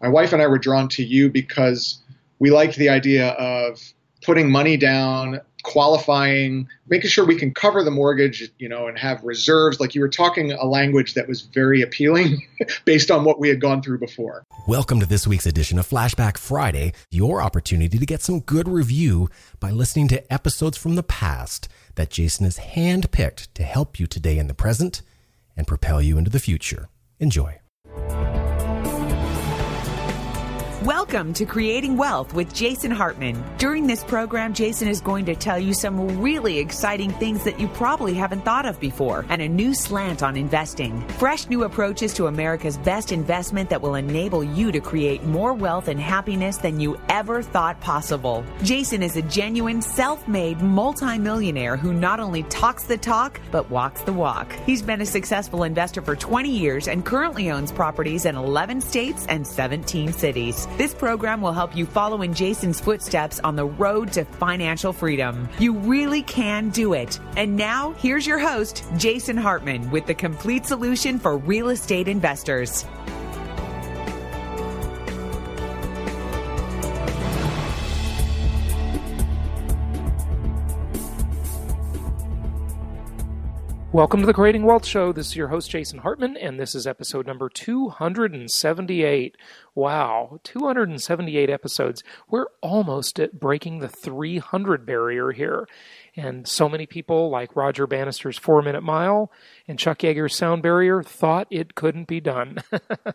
My wife and I were drawn to you because we liked the idea of putting money down, qualifying, making sure we can cover the mortgage, you know, and have reserves. Like you were talking a language that was very appealing based on what we had gone through before. Welcome to this week's edition of Flashback Friday, your opportunity to get some good review by listening to episodes from the past that Jason has handpicked to help you today in the present and propel you into the future. Enjoy. Welcome to Creating Wealth with Jason Hartman. During this program, Jason is going to tell you some really exciting things that you probably haven't thought of before and a new slant on investing. Fresh new approaches to America's best investment that will enable you to create more wealth and happiness than you ever thought possible. Jason is a genuine self-made multimillionaire who not only talks the talk, but walks the walk. He's been a successful investor for 20 years and currently owns properties in 11 states and 17 cities. This program will help you follow in Jason's footsteps on the road to financial freedom. You really can do it. And now, here's your host, Jason Hartman, with the complete solution for real estate investors. Welcome to the Creating Wealth Show. This is your host, Jason Hartman, and this is episode number 278. Wow, 278 episodes. We're almost at breaking the 300 barrier here. And so many people, like Roger Bannister's Four Minute Mile and Chuck Yeager's Sound Barrier, thought it couldn't be done.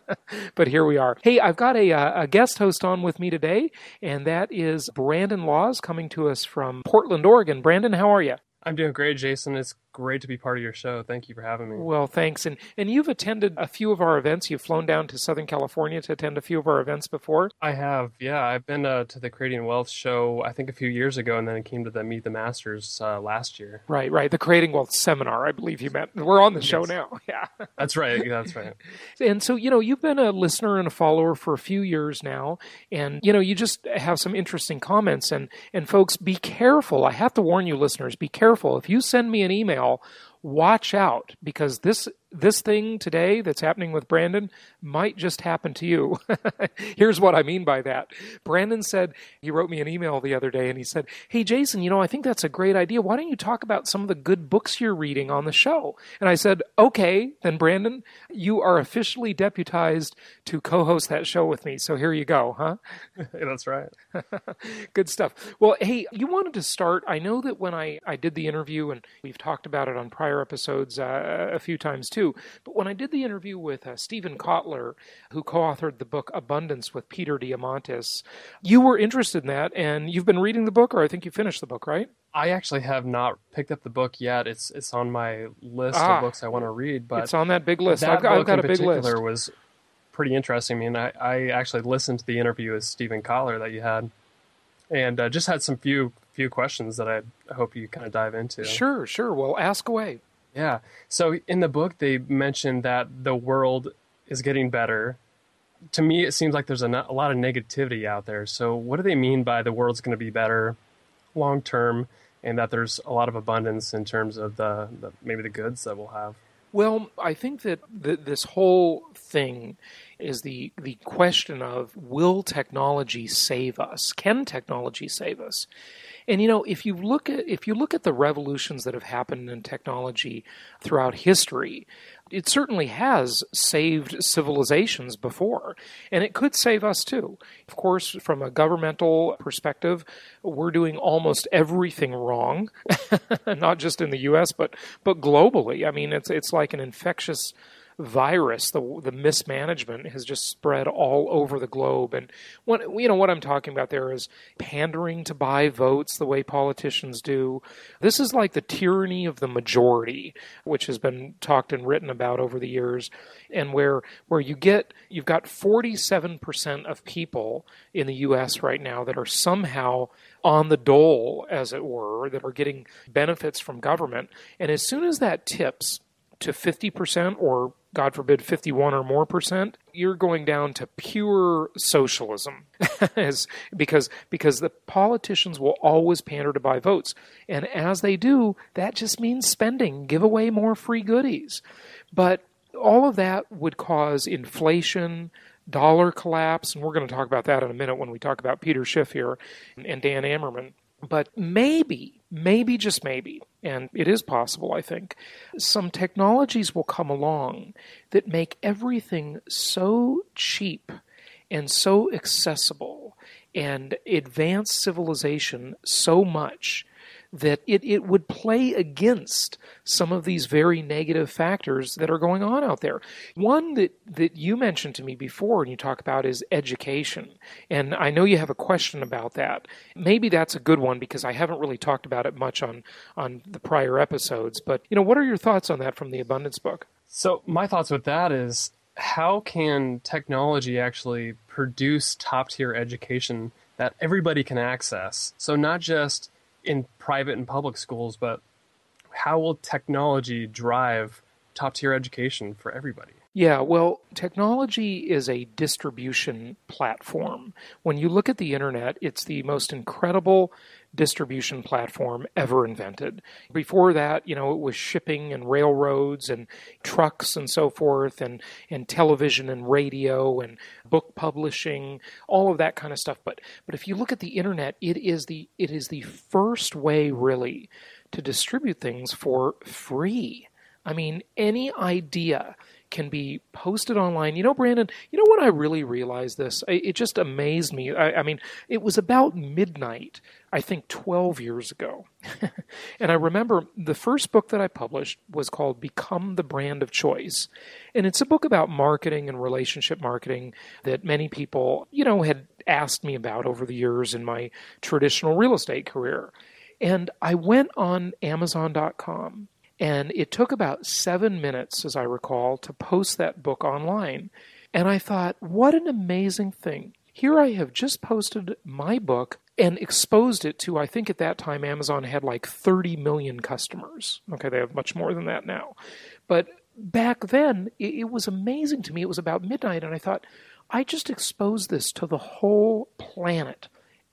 but here we are. Hey, I've got a, uh, a guest host on with me today, and that is Brandon Laws coming to us from Portland, Oregon. Brandon, how are you? I'm doing great, Jason. It's great to be part of your show. Thank you for having me. Well, thanks. And and you've attended a few of our events. You've flown down to Southern California to attend a few of our events before. I have. Yeah, I've been uh, to the Creating Wealth show I think a few years ago, and then I came to the Meet the Masters uh, last year. Right, right. The Creating Wealth seminar, I believe you meant. We're on the show Yes. now. Yeah. That's right. That's right. And so, you know, you've been a listener and a follower for a few years now, and you know, you just have some interesting comments. And and folks, be careful. I have to warn you, listeners, be careful. If you send me an email, watch out because this this thing today that's happening with Brandon might just happen to you. Here's what I mean by that. Brandon said he wrote me an email the other day and he said, "Hey Jason, you know, I think that's a great idea. Why don't you talk about some of the good books you're reading on the show?" And I said, "Okay, then Brandon, you are officially deputized to co-host that show with me. So here you go, huh?" That's right. Good stuff. Well, hey, you wanted to start. I know that when I, I did the interview, and we've talked about it on prior episodes uh, a few times too, but when I did the interview with uh, Stephen Kotler, who co authored the book Abundance with Peter Diamandis, you were interested in that, and you've been reading the book, or I think you finished the book, right? I actually have not picked up the book yet. It's it's on my list Ah. of books I want to read, but it's on that big list. that I've got, book I've got a in big particular list. was pretty interesting. I mean, I, I actually listened to the interview with Stephen Kotler that you had, and uh, just had some few few questions that I hope you kind of dive into. Sure, sure. Well, ask away. Yeah. So in the book, they mentioned that the world is getting better. To me, it seems like there's a, a lot of negativity out there. So, what do they mean by the world's going to be better long term, and that there's a lot of abundance in terms of the, the maybe the goods that we'll have? Well, I think that th- this whole thing is the the question of will technology save us? Can technology save us? And you know, if you look at if you look at the revolutions that have happened in technology throughout history, it certainly has saved civilizations before, and it could save us too. Of course, from a governmental perspective, we're doing almost everything wrong, not just in the U.S. but but globally. I mean, it's it's like an infectious virus. The the mismanagement has just spread all over the globe, and what you know what I'm talking about there is pandering to buy votes the way politicians do. This is like the tyranny of the majority, which has been talked and written about over the years, and where where you get you've got 47 percent of people in the U.S. right now that are somehow on the dole, as it were, that are getting benefits from government, and as soon as that tips to 50% or God forbid 51 or more percent, you're going down to pure socialism. as because because the politicians will always pander to buy votes. And as they do, that just means spending, give away more free goodies. But all of that would cause inflation, dollar collapse, and we're going to talk about that in a minute when we talk about Peter Schiff here and Dan Amerman. But maybe, maybe just maybe, and it is possible, I think, some technologies will come along that make everything so cheap and so accessible and advance civilization so much that it, it would play against some of these very negative factors that are going on out there. One that, that you mentioned to me before and you talk about is education. And I know you have a question about that. Maybe that's a good one because I haven't really talked about it much on, on the prior episodes. But, you know, what are your thoughts on that from the Abundance book? So, my thoughts with that is how can technology actually produce top tier education that everybody can access? So, not just in private and public schools, but how will technology drive top tier education for everybody? Yeah, well, technology is a distribution platform. When you look at the internet, it's the most incredible distribution platform ever invented. Before that, you know, it was shipping and railroads and trucks and so forth and, and television and radio and book publishing, all of that kind of stuff. But but if you look at the internet, it is the it is the first way really to distribute things for free. I mean, any idea can be posted online. You know, Brandon, you know what I really realized this? It just amazed me. I, I mean, it was about midnight, I think 12 years ago. and I remember the first book that I published was called Become the Brand of Choice. And it's a book about marketing and relationship marketing that many people, you know, had asked me about over the years in my traditional real estate career. And I went on Amazon.com and it took about seven minutes, as I recall, to post that book online. And I thought, what an amazing thing. Here I have just posted my book and exposed it to, I think at that time, Amazon had like 30 million customers. Okay, they have much more than that now. But back then, it, it was amazing to me. It was about midnight, and I thought, I just exposed this to the whole planet.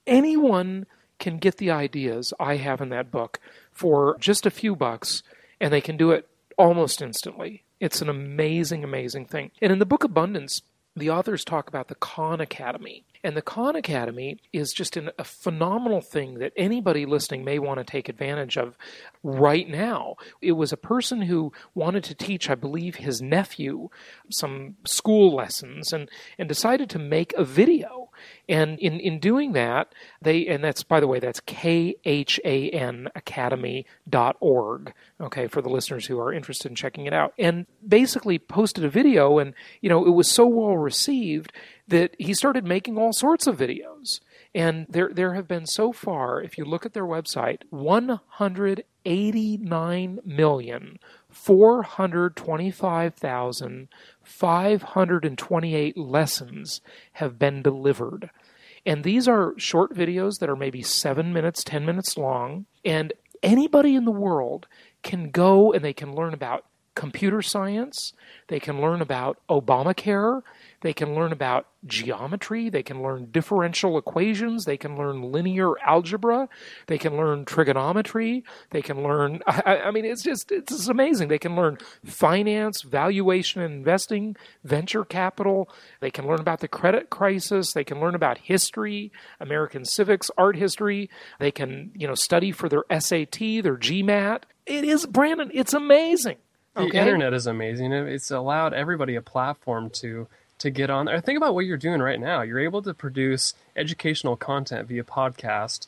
Anyone can get the ideas I have in that book for just a few bucks and they can do it almost instantly. It's an amazing, amazing thing. And in the book Abundance, the authors talk about the Khan Academy. And the Khan Academy is just an, a phenomenal thing that anybody listening may want to take advantage of right now. It was a person who wanted to teach, I believe, his nephew some school lessons and, and decided to make a video and in, in doing that, they, and that's, by the way, that's K-H-A-N academy.org, okay, for the listeners who are interested in checking it out. And basically posted a video and, you know, it was so well received that he started making all sorts of videos. And there, there have been so far, if you look at their website, 189 million 425,528 lessons have been delivered. And these are short videos that are maybe seven minutes, 10 minutes long. And anybody in the world can go and they can learn about computer science, they can learn about Obamacare, they can learn about geometry, they can learn differential equations, they can learn linear algebra, they can learn trigonometry, they can learn I, I mean it's just it's just amazing. They can learn finance, valuation and investing, venture capital, they can learn about the credit crisis, they can learn about history, American civics, art history, they can, you know, study for their SAT, their GMAT. It is Brandon, it's amazing. The okay? internet is amazing. It's allowed everybody a platform to to get on there. Think about what you're doing right now. You're able to produce educational content via podcast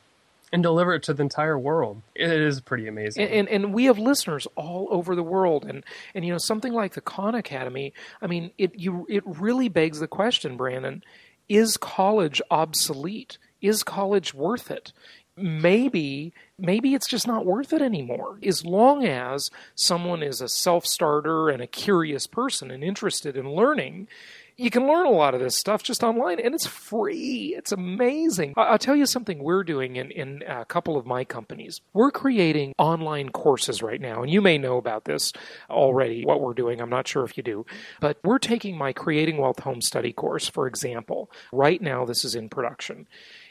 and deliver it to the entire world. It is pretty amazing. And, and, and, we have listeners all over the world. And, and, you know, something like the Khan Academy, I mean, it, you, it really begs the question, Brandon, is college obsolete? Is college worth it? maybe maybe it's just not worth it anymore as long as someone is a self-starter and a curious person and interested in learning you can learn a lot of this stuff just online and it's free. It's amazing. I'll tell you something we're doing in, in a couple of my companies. We're creating online courses right now, and you may know about this already, what we're doing. I'm not sure if you do, but we're taking my Creating Wealth Home Study course, for example. Right now, this is in production.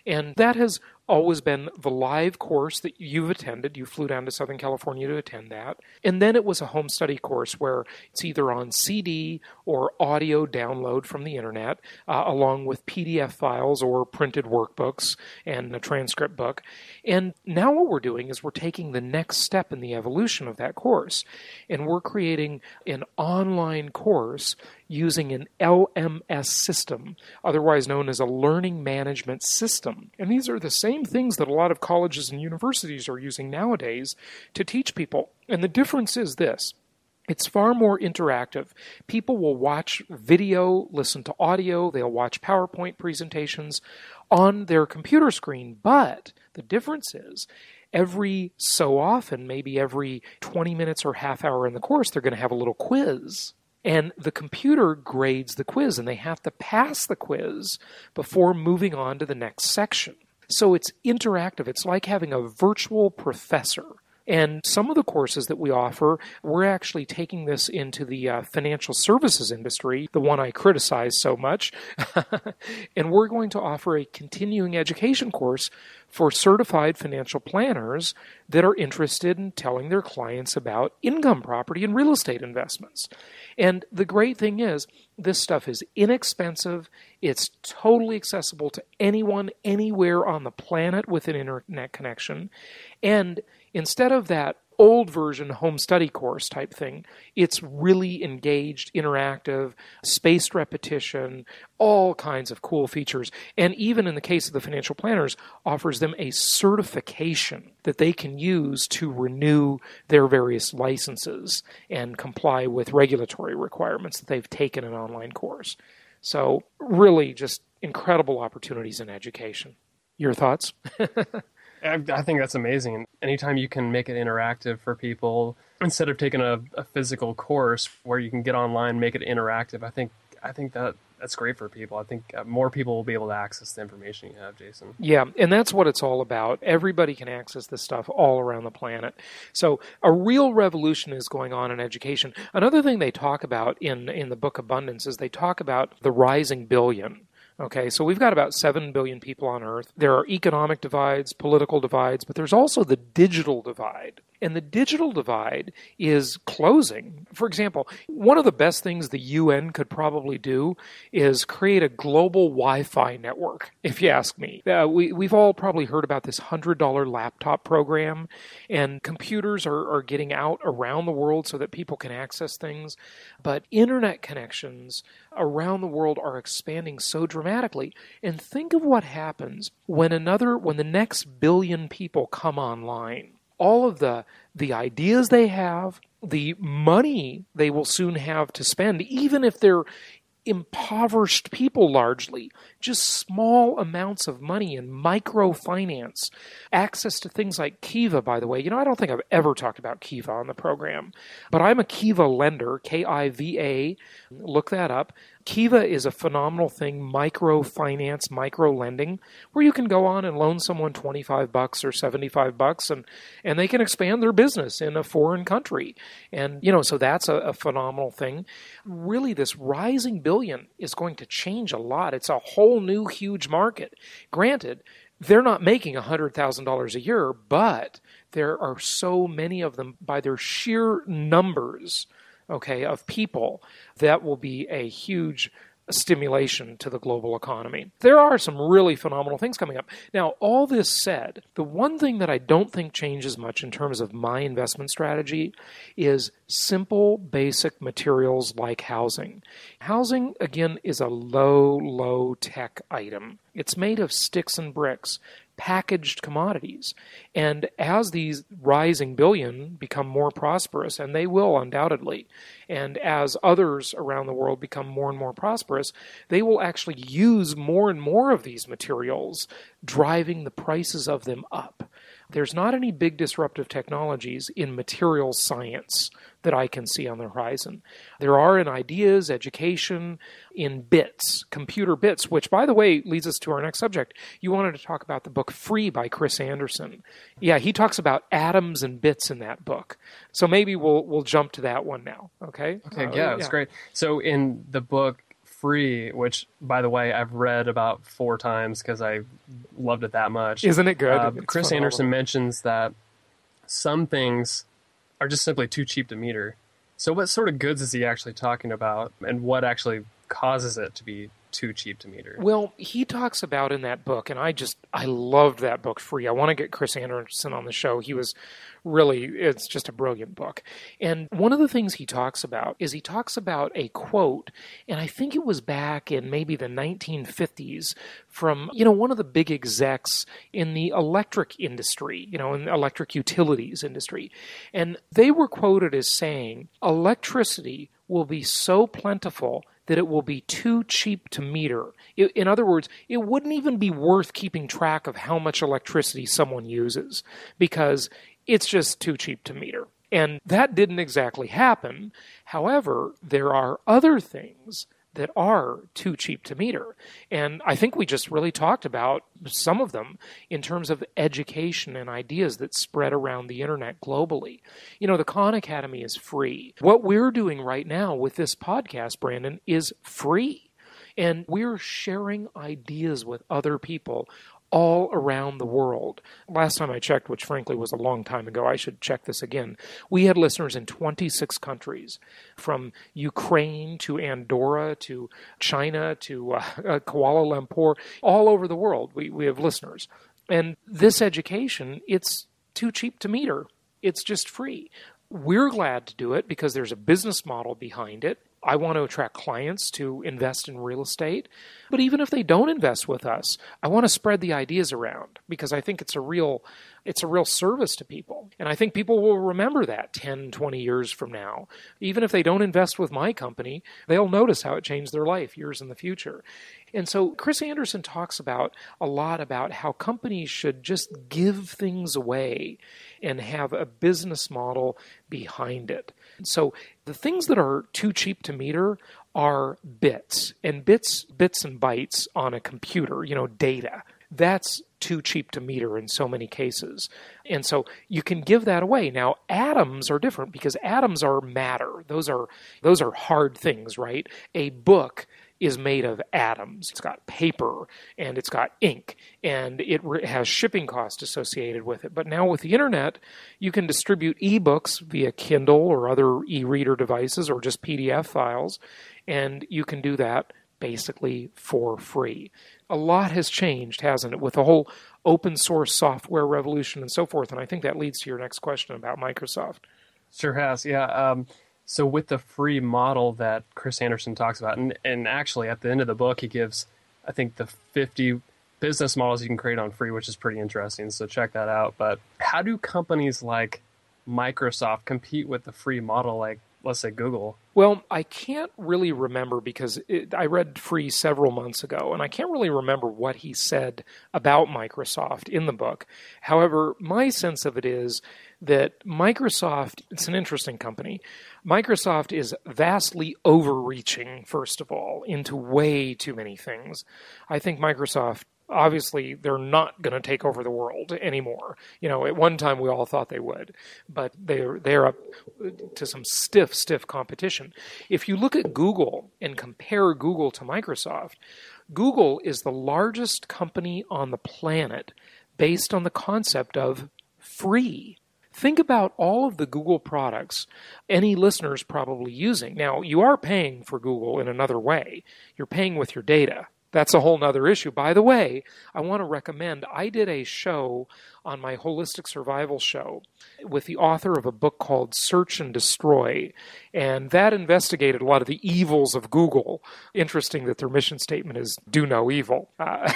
And that has always been the live course that you've attended. You flew down to Southern California to attend that. And then it was a home study course where it's either on CD or audio download from the internet, uh, along with PDF files or printed workbooks and a transcript book. And now what we're doing is we're taking the next step in the evolution of that course. And we're creating an online course using an LMS system, otherwise known as a learning management system. And these are the same things that a lot of colleges and universities are using nowadays to teach people. And the difference is this. It's far more interactive. People will watch video, listen to audio, they'll watch PowerPoint presentations on their computer screen. But the difference is every so often, maybe every 20 minutes or half hour in the course, they're going to have a little quiz. And the computer grades the quiz, and they have to pass the quiz before moving on to the next section. So it's interactive. It's like having a virtual professor. And some of the courses that we offer, we're actually taking this into the uh, financial services industry, the one I criticize so much. and we're going to offer a continuing education course for certified financial planners that are interested in telling their clients about income property and real estate investments. And the great thing is, this stuff is inexpensive. It's totally accessible to anyone, anywhere on the planet with an internet connection. And instead of that old version home study course type thing. It's really engaged, interactive, spaced repetition, all kinds of cool features. And even in the case of the financial planners, offers them a certification that they can use to renew their various licenses and comply with regulatory requirements that they've taken an online course. So, really, just incredible opportunities in education. Your thoughts? I, I think that's amazing. Anytime you can make it interactive for people instead of taking a, a physical course where you can get online, make it interactive. I think I think that that's great for people. I think uh, more people will be able to access the information you have, Jason. Yeah, and that's what it's all about. Everybody can access this stuff all around the planet. So a real revolution is going on in education. Another thing they talk about in in the book Abundance is they talk about the rising billion. Okay, so we've got about 7 billion people on Earth. There are economic divides, political divides, but there's also the digital divide. And the digital divide is closing. For example, one of the best things the UN could probably do is create a global Wi Fi network, if you ask me. Uh, we, we've all probably heard about this $100 laptop program, and computers are, are getting out around the world so that people can access things. But internet connections around the world are expanding so dramatically. And think of what happens when another, when the next billion people come online all of the the ideas they have, the money they will soon have to spend, even if they're impoverished people largely, just small amounts of money in microfinance, access to things like Kiva, by the way. You know, I don't think I've ever talked about Kiva on the program, but I'm a Kiva lender, K I V A. Look that up. Kiva is a phenomenal thing, microfinance, micro lending, where you can go on and loan someone 25 bucks or 75 bucks and, and they can expand their business in a foreign country. And, you know, so that's a, a phenomenal thing. Really, this rising billion is going to change a lot. It's a whole new huge market. Granted, they're not making $100,000 a year, but there are so many of them by their sheer numbers okay, of people, that will be a huge stimulation to the global economy. There are some really phenomenal things coming up. Now, all this said, the one thing that I don't think changes much in terms of my investment strategy is simple, basic materials like housing. Housing, again, is a low, low tech item. It's made of sticks and bricks packaged commodities. And as these rising billion become more prosperous, and they will undoubtedly, and as others around the world become more and more prosperous, they will actually use more and more of these materials, driving the prices of them up. There's not any big disruptive technologies in material science that I can see on the horizon. There are in ideas, education, in bits, computer bits, which, by the way, leads us to our next subject. You wanted to talk about the book Free by Chris Anderson. Yeah, he talks about atoms and bits in that book. So maybe we'll we'll jump to that one now. Okay. Okay. Yeah, uh, it's yeah. great. So in the book free, which by the way I've read about four times because I loved it that much. Isn't it good? Uh, Chris phenomenal. Anderson mentions that some things are just simply too cheap to meter. So, what sort of goods is he actually talking about, and what actually causes it to be too cheap to meter? Well, he talks about in that book, and I just I loved that book. Free. I want to get Chris Anderson on the show. He was really it's just a brilliant book. And one of the things he talks about is he talks about a quote, and I think it was back in maybe the 1950s from you know one of the big execs in the electric industry, you know, in the electric utilities industry, and they were quoted as saying, "Electricity will be so plentiful." That it will be too cheap to meter. In other words, it wouldn't even be worth keeping track of how much electricity someone uses because it's just too cheap to meter. And that didn't exactly happen. However, there are other things that are too cheap to meter. And I think we just really talked about some of them in terms of education and ideas that spread around the internet globally. You know, the Khan Academy is free. What we're doing right now with this podcast, Brandon, is free. And we're sharing ideas with other people all around the world. Last time I checked, which frankly was a long time ago, I should check this again. We had listeners in 26 countries, from Ukraine to Andorra to China to uh, uh, Kuala Lumpur, all over the world. We, we have listeners. And this education, it's too cheap to meter. It's just free. We're glad to do it because there's a business model behind it. I want to attract clients to invest in real estate. But even if they don't invest with us, I want to spread the ideas around because I think it's a real it's a real service to people. And I think people will remember that 10, 20 years from now. Even if they don't invest with my company, they'll notice how it changed their life years in the future. And so Chris Anderson talks about a lot about how companies should just give things away and have a business model behind it. So the things that are too cheap to meter are bits and bits bits and bytes on a computer, you know, data. That's too cheap to meter in so many cases. And so you can give that away. Now atoms are different because atoms are matter. Those are those are hard things, right? A book is made of atoms. It's got paper and it's got ink and it re- has shipping costs associated with it. But now with the internet, you can distribute ebooks via Kindle or other e reader devices or just PDF files, and you can do that basically for free. A lot has changed, hasn't it, with the whole open source software revolution and so forth. And I think that leads to your next question about Microsoft. Sure has, yeah. Um, so with the free model that Chris Anderson talks about, and, and actually at the end of the book, he gives, I think, the 50 business models you can create on free, which is pretty interesting. So check that out. But how do companies like Microsoft compete with the free model, like let's say Google? Well, I can't really remember because it, I read Free several months ago, and I can't really remember what he said about Microsoft in the book. However, my sense of it is that Microsoft, it's an interesting company. Microsoft is vastly overreaching, first of all, into way too many things. I think Microsoft obviously they're not going to take over the world anymore. You know, at one time we all thought they would, but they're they're up to some stiff, stiff competition. If you look at Google and compare Google to Microsoft, Google is the largest company on the planet based on the concept of free. Think about all of the Google products any listeners probably using. Now, you are paying for Google in another way. You're paying with your data. That's a whole nother issue. By the way, I want to recommend I did a show on my holistic survival show with the author of a book called Search and Destroy, and that investigated a lot of the evils of Google. Interesting that their mission statement is do no evil. Uh,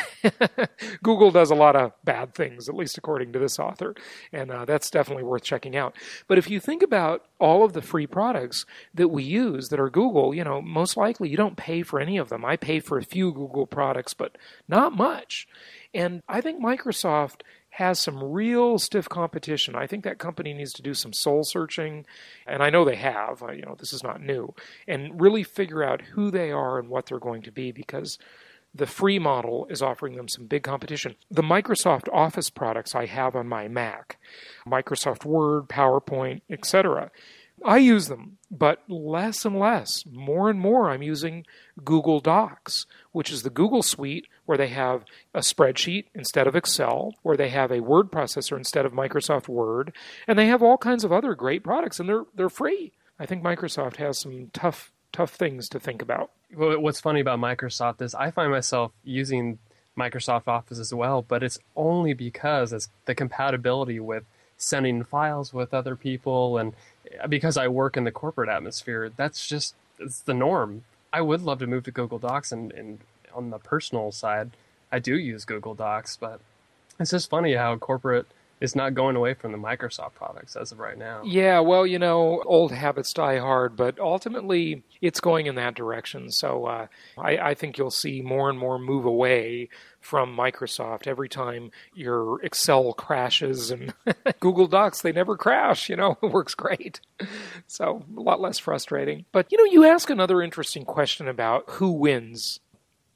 Google does a lot of bad things, at least according to this author, and uh, that's definitely worth checking out. But if you think about all of the free products that we use that are Google, you know, most likely you don't pay for any of them. I pay for a few Google products, but not much. And I think Microsoft has some real stiff competition. I think that company needs to do some soul searching, and I know they have. You know, this is not new, and really figure out who they are and what they're going to be because the free model is offering them some big competition. The Microsoft Office products I have on my Mac, Microsoft Word, PowerPoint, etc. I use them, but less and less. More and more, I'm using Google Docs, which is the Google suite where they have a spreadsheet instead of Excel, where they have a word processor instead of Microsoft Word, and they have all kinds of other great products, and they're they're free. I think Microsoft has some tough tough things to think about. Well, what's funny about Microsoft is I find myself using Microsoft Office as well, but it's only because it's the compatibility with sending files with other people and because I work in the corporate atmosphere, that's just it's the norm. I would love to move to Google Docs and, and on the personal side, I do use Google Docs, but it's just funny how corporate is not going away from the Microsoft products as of right now. Yeah, well, you know, old habits die hard, but ultimately it's going in that direction. So uh, I, I, think you'll see more and more move away from Microsoft every time your Excel crashes and Google Docs, they never crash, you know, it works great. So a lot less frustrating. But, you know, you ask another interesting question about who wins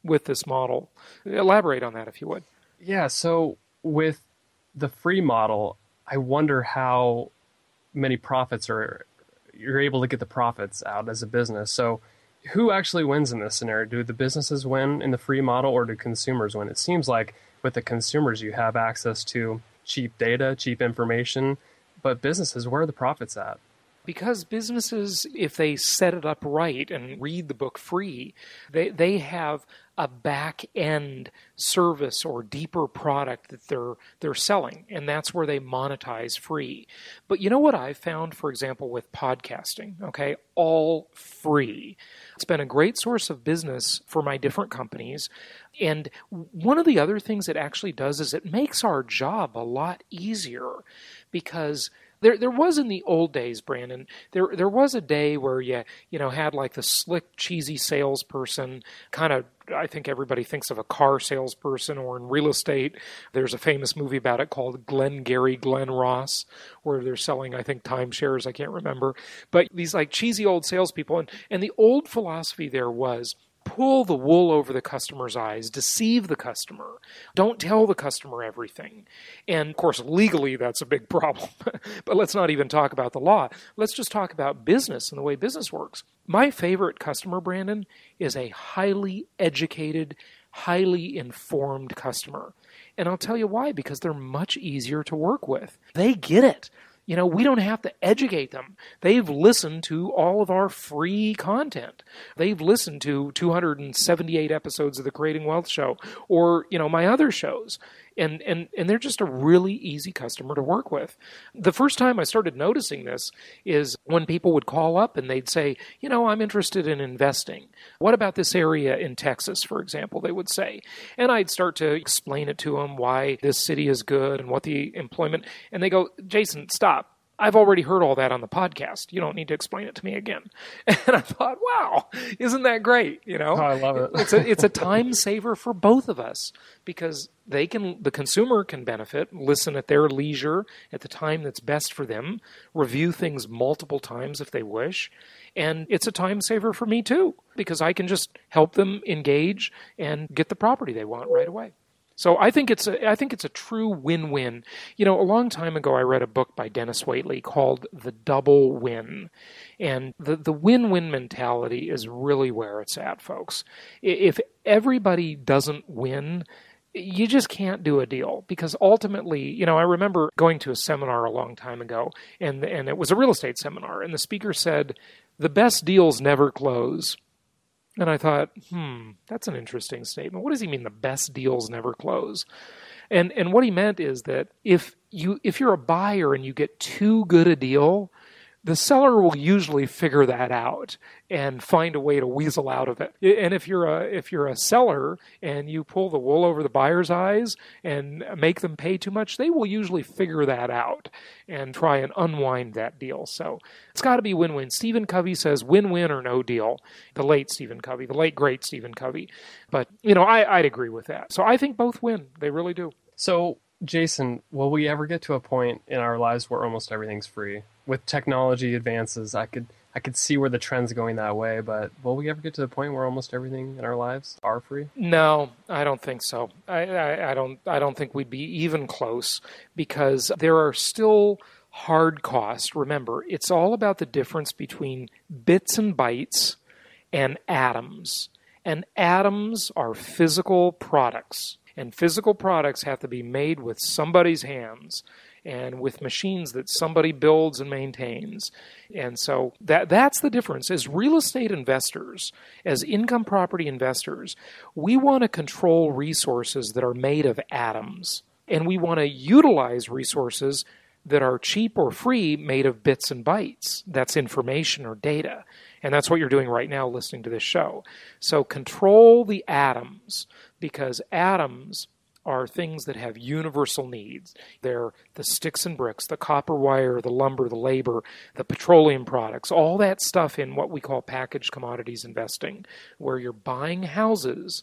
with this model. Elaborate on that if you would. Yeah, so with the free model, I wonder how many profits are you're able to get the profits out as a business. So who actually wins in this scenario? Do the businesses win in the free model or do consumers win? It seems like with the consumers you have access to cheap data, cheap information, but businesses, where are the profits at? Because businesses, if they set it up right and read the book free, they, they have a back end service or deeper product that they're they're selling and that's where they monetize free. But you know what i've found for example with podcasting okay? All free. It's been a great source of business for my different companies and one of the other things it actually does is it makes our job a lot easier because there, there was in the old days, Brandon. There, there was a day where you, you know, had like the slick, cheesy salesperson. Kind of, I think everybody thinks of a car salesperson or in real estate. There's a famous movie about it called Glengarry, Glen Ross, where they're selling, I think, timeshares. I can't remember, but these like cheesy old salespeople. And and the old philosophy there was pull the wool over the customer's eyes, deceive the customer. Don't tell the customer everything. And of course, legally, that's a big problem. but let's not even talk about the law. Let's just talk about business and the way business works. My favorite customer, Brandon, is a highly educated, highly informed customer. And I'll tell you why because they're much easier to work with. They get it. You know, we don't have to educate them. They've listened to all of our free content. They've listened to 278 episodes of the Creating Wealth Show or, you know, my other shows and and and they're just a really easy customer to work with. The first time I started noticing this is when people would call up and they'd say, "You know, I'm interested in investing. What about this area in Texas, for example?" they would say. And I'd start to explain it to them why this city is good and what the employment and they go, "Jason, stop. I've already heard all that on the podcast. You don't need to explain it to me again. And I thought, wow, isn't that great? You know, oh, I love it. it's a it's a time saver for both of us because they can the consumer can benefit, listen at their leisure at the time that's best for them, review things multiple times if they wish, and it's a time saver for me too because I can just help them engage and get the property they want right away. So I think it's a I think it's a true win-win. You know, a long time ago I read a book by Dennis Waitley called The Double Win. And the the win-win mentality is really where it's at, folks. If everybody doesn't win, you just can't do a deal because ultimately, you know, I remember going to a seminar a long time ago and and it was a real estate seminar and the speaker said the best deals never close and I thought, hmm, that's an interesting statement. What does he mean the best deals never close? And and what he meant is that if you if you're a buyer and you get too good a deal, the seller will usually figure that out and find a way to weasel out of it. And if you're a if you're a seller and you pull the wool over the buyer's eyes and make them pay too much, they will usually figure that out and try and unwind that deal. So it's got to be win-win. Stephen Covey says win-win or no deal. The late Stephen Covey, the late great Stephen Covey. But you know, I, I'd agree with that. So I think both win. They really do. So Jason, will we ever get to a point in our lives where almost everything's free? With technology advances, I could I could see where the trend's going that way, but will we ever get to the point where almost everything in our lives are free? No, I don't think so. I, I, I don't I don't think we'd be even close because there are still hard costs. remember, it's all about the difference between bits and bytes and atoms. And atoms are physical products. And physical products have to be made with somebody's hands and with machines that somebody builds and maintains. And so that that's the difference. As real estate investors, as income property investors, we want to control resources that are made of atoms. And we want to utilize resources that are cheap or free made of bits and bytes. That's information or data. And that's what you're doing right now listening to this show. So control the atoms because atoms are things that have universal needs. They're the sticks and bricks, the copper wire, the lumber, the labor, the petroleum products, all that stuff in what we call packaged commodities investing, where you're buying houses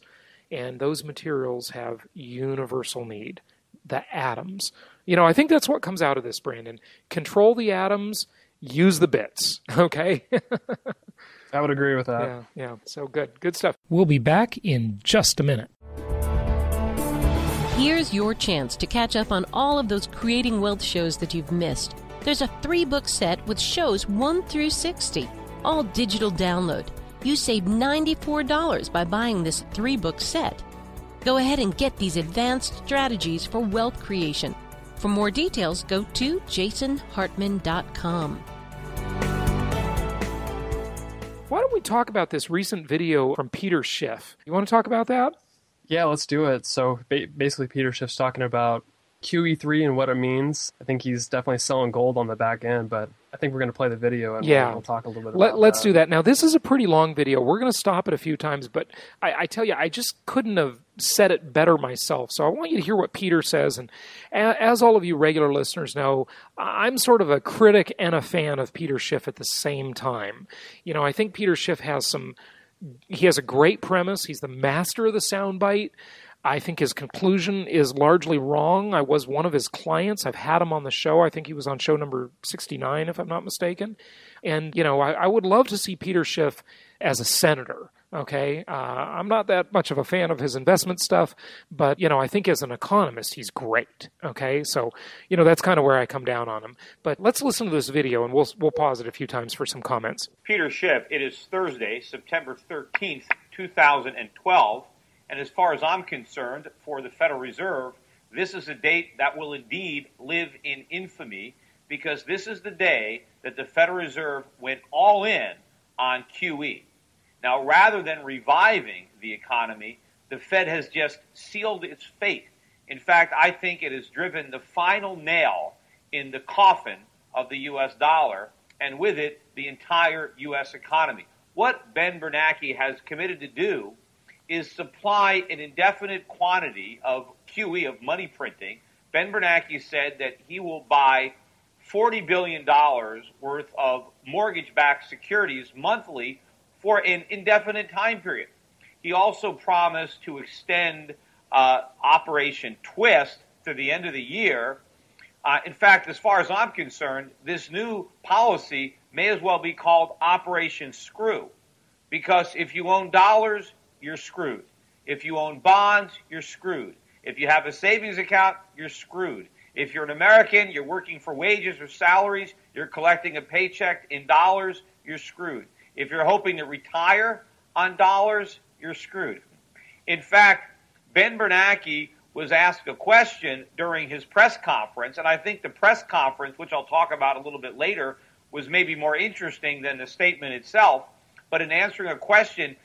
and those materials have universal need. The atoms. You know, I think that's what comes out of this, Brandon. Control the atoms, use the bits. Okay? I would agree with that. Yeah, yeah. So good. Good stuff. We'll be back in just a minute. Here's your chance to catch up on all of those Creating Wealth shows that you've missed. There's a three book set with shows 1 through 60, all digital download. You save $94 by buying this three book set. Go ahead and get these advanced strategies for wealth creation. For more details, go to jasonhartman.com. Why don't we talk about this recent video from Peter Schiff? You want to talk about that? Yeah, let's do it. So ba- basically, Peter Schiff's talking about QE3 and what it means. I think he's definitely selling gold on the back end, but I think we're going to play the video and yeah. we'll, talk a little bit Let, Let's that. do that. Now, this is a pretty long video. We're going to stop it a few times, but I, I tell you, I just couldn't have said it better myself. So I want you to hear what Peter says. And a- as all of you regular listeners know, I'm sort of a critic and a fan of Peter Schiff at the same time. You know, I think Peter Schiff has some he has a great premise. He's the master of the soundbite. I think his conclusion is largely wrong. I was one of his clients. I've had him on the show. I think he was on show number 69, if I'm not mistaken. And, you know, I, I would love to see Peter Schiff as a senator. Okay. Uh, I'm not that much of a fan of his investment stuff, but, you know, I think as an economist, he's great. Okay. So, you know, that's kind of where I come down on him. But let's listen to this video and we'll, we'll pause it a few times for some comments. Peter Schiff. It is Thursday, September 13th, 2012. And as far as I'm concerned, for the Federal Reserve, this is a date that will indeed live in infamy because this is the day that the Federal Reserve went all in on QE. Now, rather than reviving the economy, the Fed has just sealed its fate. In fact, I think it has driven the final nail in the coffin of the U.S. dollar and with it, the entire U.S. economy. What Ben Bernanke has committed to do is supply an indefinite quantity of QE, of money printing. Ben Bernanke said that he will buy $40 billion worth of mortgage backed securities monthly for an indefinite time period. He also promised to extend uh, Operation Twist to the end of the year. Uh, in fact, as far as I'm concerned, this new policy may as well be called Operation Screw. Because if you own dollars, you're screwed. If you own bonds, you're screwed. If you have a savings account, you're screwed. If you're an American, you're working for wages or salaries, you're collecting a paycheck in dollars, you're screwed. If you're hoping to retire on dollars, you're screwed. In fact, Ben Bernanke was asked a question during his press conference, and I think the press conference, which I'll talk about a little bit later, was maybe more interesting than the statement itself. But in answering a question,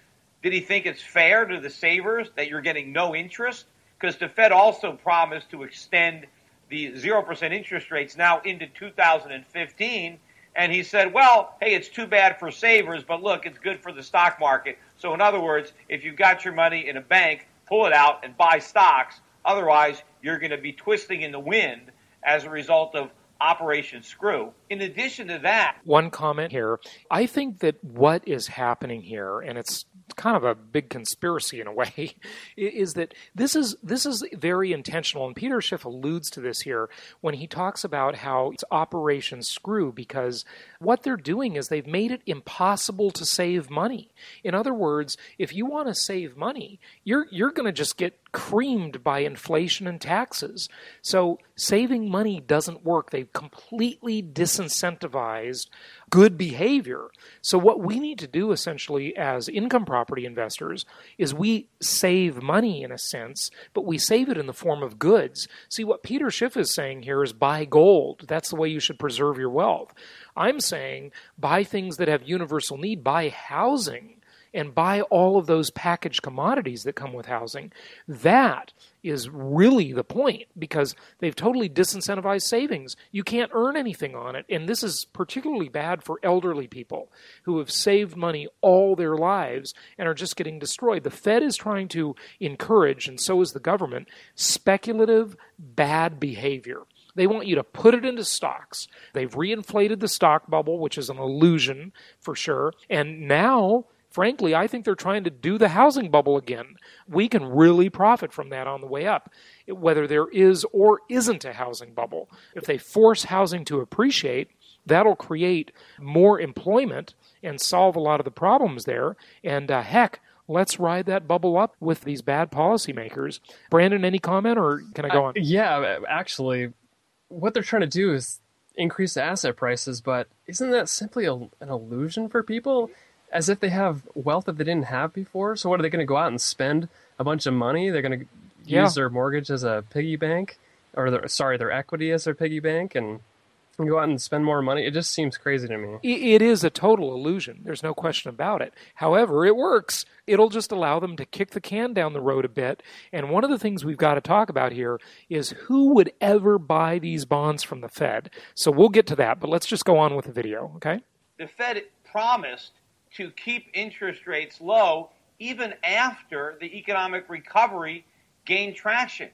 did he think it's fair to the savers that you're getting no interest? Because the Fed also promised to extend the 0% interest rates now into 2015. And he said, well, hey, it's too bad for savers, but look, it's good for the stock market. So, in other words, if you've got your money in a bank, pull it out and buy stocks. Otherwise, you're going to be twisting in the wind as a result of Operation Screw. In addition to that, one comment here. I think that what is happening here, and it's kind of a big conspiracy in a way, is that this is this is very intentional. And Peter Schiff alludes to this here when he talks about how it's Operation Screw because what they're doing is they've made it impossible to save money. In other words, if you want to save money, you're you're going to just get creamed by inflation and taxes. So saving money doesn't work. They've completely disincentivized good behavior. So, what we need to do essentially as income property investors is we save money in a sense, but we save it in the form of goods. See, what Peter Schiff is saying here is buy gold. That's the way you should preserve your wealth. I'm saying buy things that have universal need, buy housing and buy all of those packaged commodities that come with housing. That is really the point because they've totally disincentivized savings. You can't earn anything on it. And this is particularly bad for elderly people who have saved money all their lives and are just getting destroyed. The Fed is trying to encourage, and so is the government, speculative bad behavior. They want you to put it into stocks. They've reinflated the stock bubble, which is an illusion for sure. And now frankly, I think they're trying to do the housing bubble again. We can really profit from that on the way up, whether there is or isn't a housing bubble. If they force housing to appreciate, that'll create more employment and solve a lot of the problems there. And uh, heck, let's ride that bubble up with these bad policymakers. Brandon, any comment or can I go on? Uh, yeah, actually, what they're trying to do is increase asset prices, but isn't that simply a, an illusion for people? As if they have wealth that they didn't have before. So what are they going to go out and spend a bunch of money? They're going to yeah. use their mortgage as a piggy bank, or their, sorry, their equity as their piggy bank, and go out and spend more money. It just seems crazy to me. It is a total illusion. There's no question about it. However, it works. It'll just allow them to kick the can down the road a bit. And one of the things we've got to talk about here is who would ever buy these bonds from the Fed. So we'll get to that, but let's just go on with the video, okay? The Fed promised to keep interest rates low even after the economic recovery gained traction.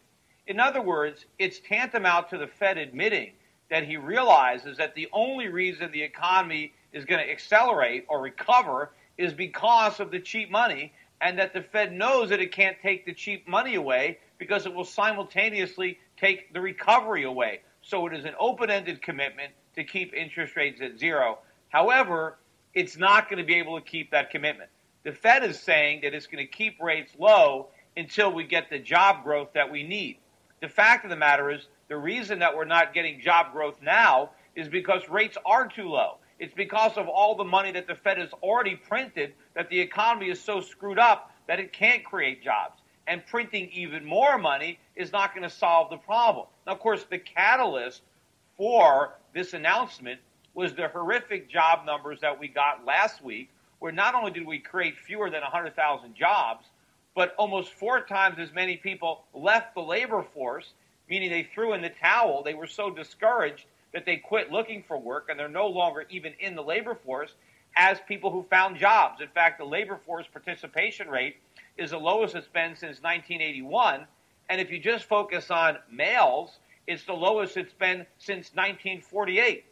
In other words, it's tantamount to the Fed admitting that he realizes that the only reason the economy is going to accelerate or recover is because of the cheap money, and that the Fed knows that it can't take the cheap money away because it will simultaneously take the recovery away. So it is an open ended commitment to keep interest rates at zero. However, it's not going to be able to keep that commitment. The Fed is saying that it's going to keep rates low until we get the job growth that we need. The fact of the matter is, the reason that we're not getting job growth now is because rates are too low. It's because of all the money that the Fed has already printed that the economy is so screwed up that it can't create jobs. And printing even more money is not going to solve the problem. Now, of course, the catalyst for this announcement was the horrific job numbers that we got last week, where not only did we create fewer than 100,000 jobs, but almost four times as many people left the labor force, meaning they threw in the towel. They were so discouraged that they quit looking for work and they're no longer even in the labor force as people who found jobs. In fact, the labor force participation rate is the lowest it's been since 1981. And if you just focus on males, it's the lowest it's been since 1948.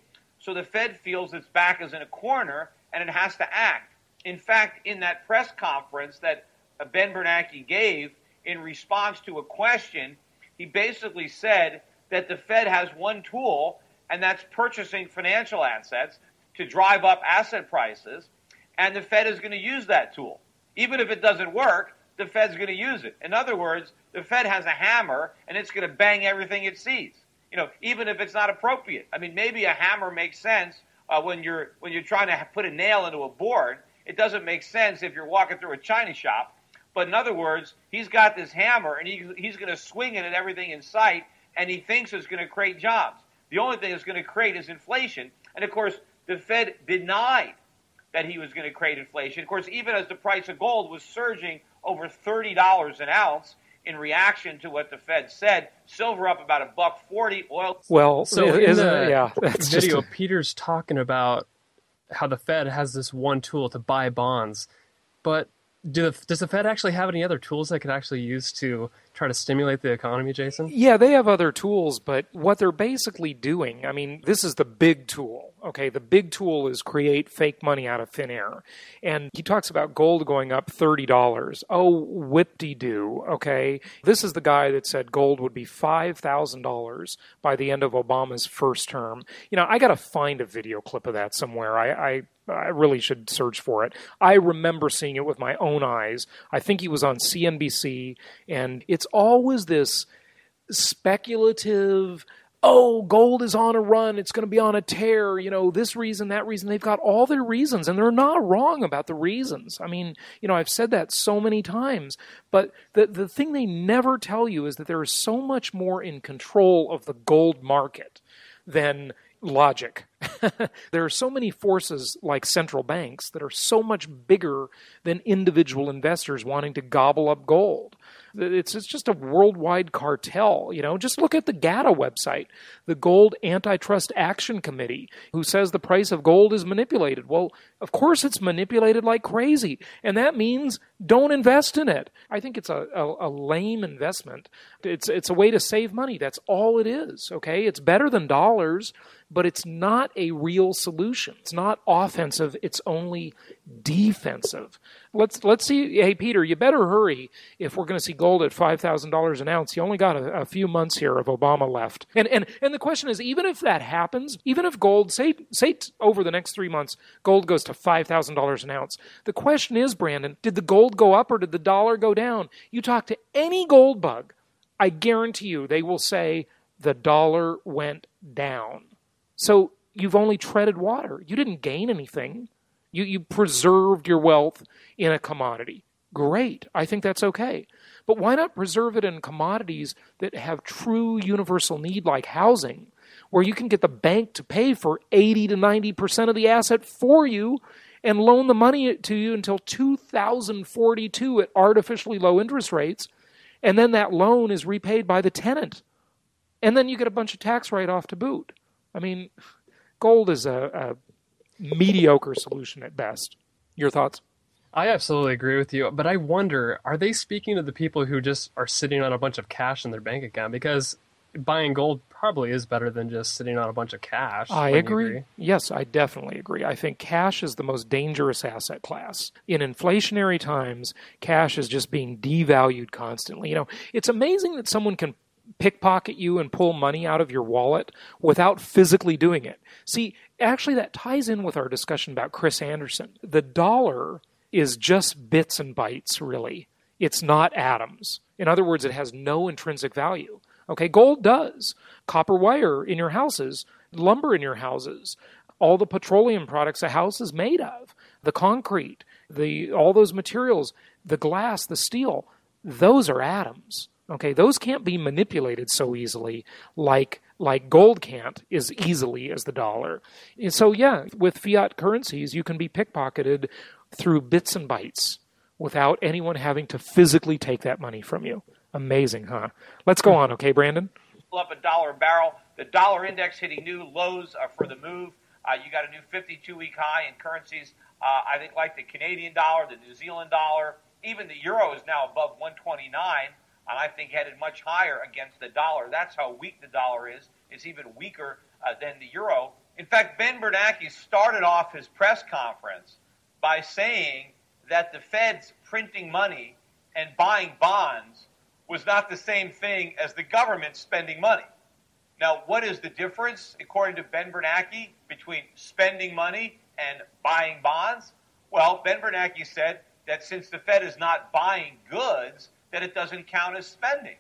So the Fed feels its back is in a corner and it has to act. In fact, in that press conference that Ben Bernanke gave in response to a question, he basically said that the Fed has one tool, and that's purchasing financial assets to drive up asset prices, and the Fed is going to use that tool. Even if it doesn't work, the Fed's going to use it. In other words, the Fed has a hammer, and it's going to bang everything it sees you know, even if it's not appropriate. I mean, maybe a hammer makes sense uh, when you're when you're trying to put a nail into a board. It doesn't make sense if you're walking through a china shop. But in other words, he's got this hammer and he, he's going to swing it at everything in sight, and he thinks it's going to create jobs. The only thing it's going to create is inflation. And of course, the Fed denied that he was going to create inflation. Of course, even as the price of gold was surging over $30 an ounce, in reaction to what the Fed said. Silver up about a buck forty. Oil. Well, so in the yeah, video, just... Peter's talking about how the Fed has this one tool to buy bonds, but do the, does the Fed actually have any other tools they could actually use to try to stimulate the economy, Jason? Yeah, they have other tools, but what they're basically doing, I mean, this is the big tool Okay, the big tool is create fake money out of thin air. And he talks about gold going up $30. Oh, whip de doo. Okay, this is the guy that said gold would be $5,000 by the end of Obama's first term. You know, I got to find a video clip of that somewhere. I, I I really should search for it. I remember seeing it with my own eyes. I think he was on CNBC, and it's always this speculative oh, gold is on a run, it's going to be on a tear, you know, this reason, that reason. They've got all their reasons, and they're not wrong about the reasons. I mean, you know, I've said that so many times, but the, the thing they never tell you is that there is so much more in control of the gold market than logic. there are so many forces like central banks that are so much bigger than individual investors wanting to gobble up gold. It's, it's just a worldwide cartel. You know, just look at the GATA website, the Gold Antitrust Action Committee, who says the price of gold is manipulated. Well, of course it's manipulated like crazy, and that means don't invest in it. I think it's a, a, a lame investment. It's it's a way to save money. That's all it is. Okay, it's better than dollars but it's not a real solution. It's not offensive, it's only defensive. Let's let's see hey Peter, you better hurry if we're going to see gold at $5,000 an ounce. You only got a, a, few months here of Obama left. And and and the question is even if that happens, even if gold say say over the next 3 months gold goes to $5,000 an ounce. The question is Brandon, did the gold go up or did the dollar go down? You talk to any gold bug, I guarantee you they will say the dollar went down. So you've only treaded water. You didn't gain anything. You, you preserved your wealth in a commodity. Great. I think that's okay. But why not preserve it in commodities that have true universal need like housing, where you can get the bank to pay for 80 to 90% of the asset for you and loan the money to you until 2042 at artificially low interest rates, and then that loan is repaid by the tenant. And then you get a bunch of tax write off to boot. I mean, gold is a, a mediocre solution at best. Your thoughts? I absolutely agree with you, but I wonder are they speaking to the people who just are sitting on a bunch of cash in their bank account? Because buying gold probably is better than just sitting on a bunch of cash. I agree. agree. Yes, I definitely agree. I think cash is the most dangerous asset class. In inflationary times, cash is just being devalued constantly. You know, it's amazing that someone can pickpocket you and pull money out of your wallet without physically doing it. See, actually, that ties in with our discussion about Chris Anderson. The dollar is just bits and bytes, really. It's not atoms. In other words, it has no intrinsic value. Okay, gold does. Copper wire in your houses, lumber in your houses, all the petroleum products a house is made of, the concrete, the all those materials, the glass, the steel, those are atoms. Okay, those can't be manipulated so easily like like gold can't as easily as the dollar. And so yeah, with fiat currencies you can be pickpocketed through bits and bytes without anyone having to physically take that money from you. Amazing, huh? Let's go on, okay, Brandon? Up a dollar barrel. The dollar index hitting new lows uh, for the move. Uh, you got a new 52 week high in currencies. Uh, I think like the Canadian dollar, the New Zealand dollar, even the euro is now above 129 and I think headed much higher against the dollar. That's how weak the dollar is. It's even weaker uh, than the euro. In fact, Ben Bernanke started off his press conference by saying that the Fed's printing money and buying bonds was not the same thing as the government spending money. Now, what is the difference, according to Ben Bernanke, between spending money and buying bonds? Well, Ben Bernanke said that since the Fed is not buying goods, that it doesn't count as spending.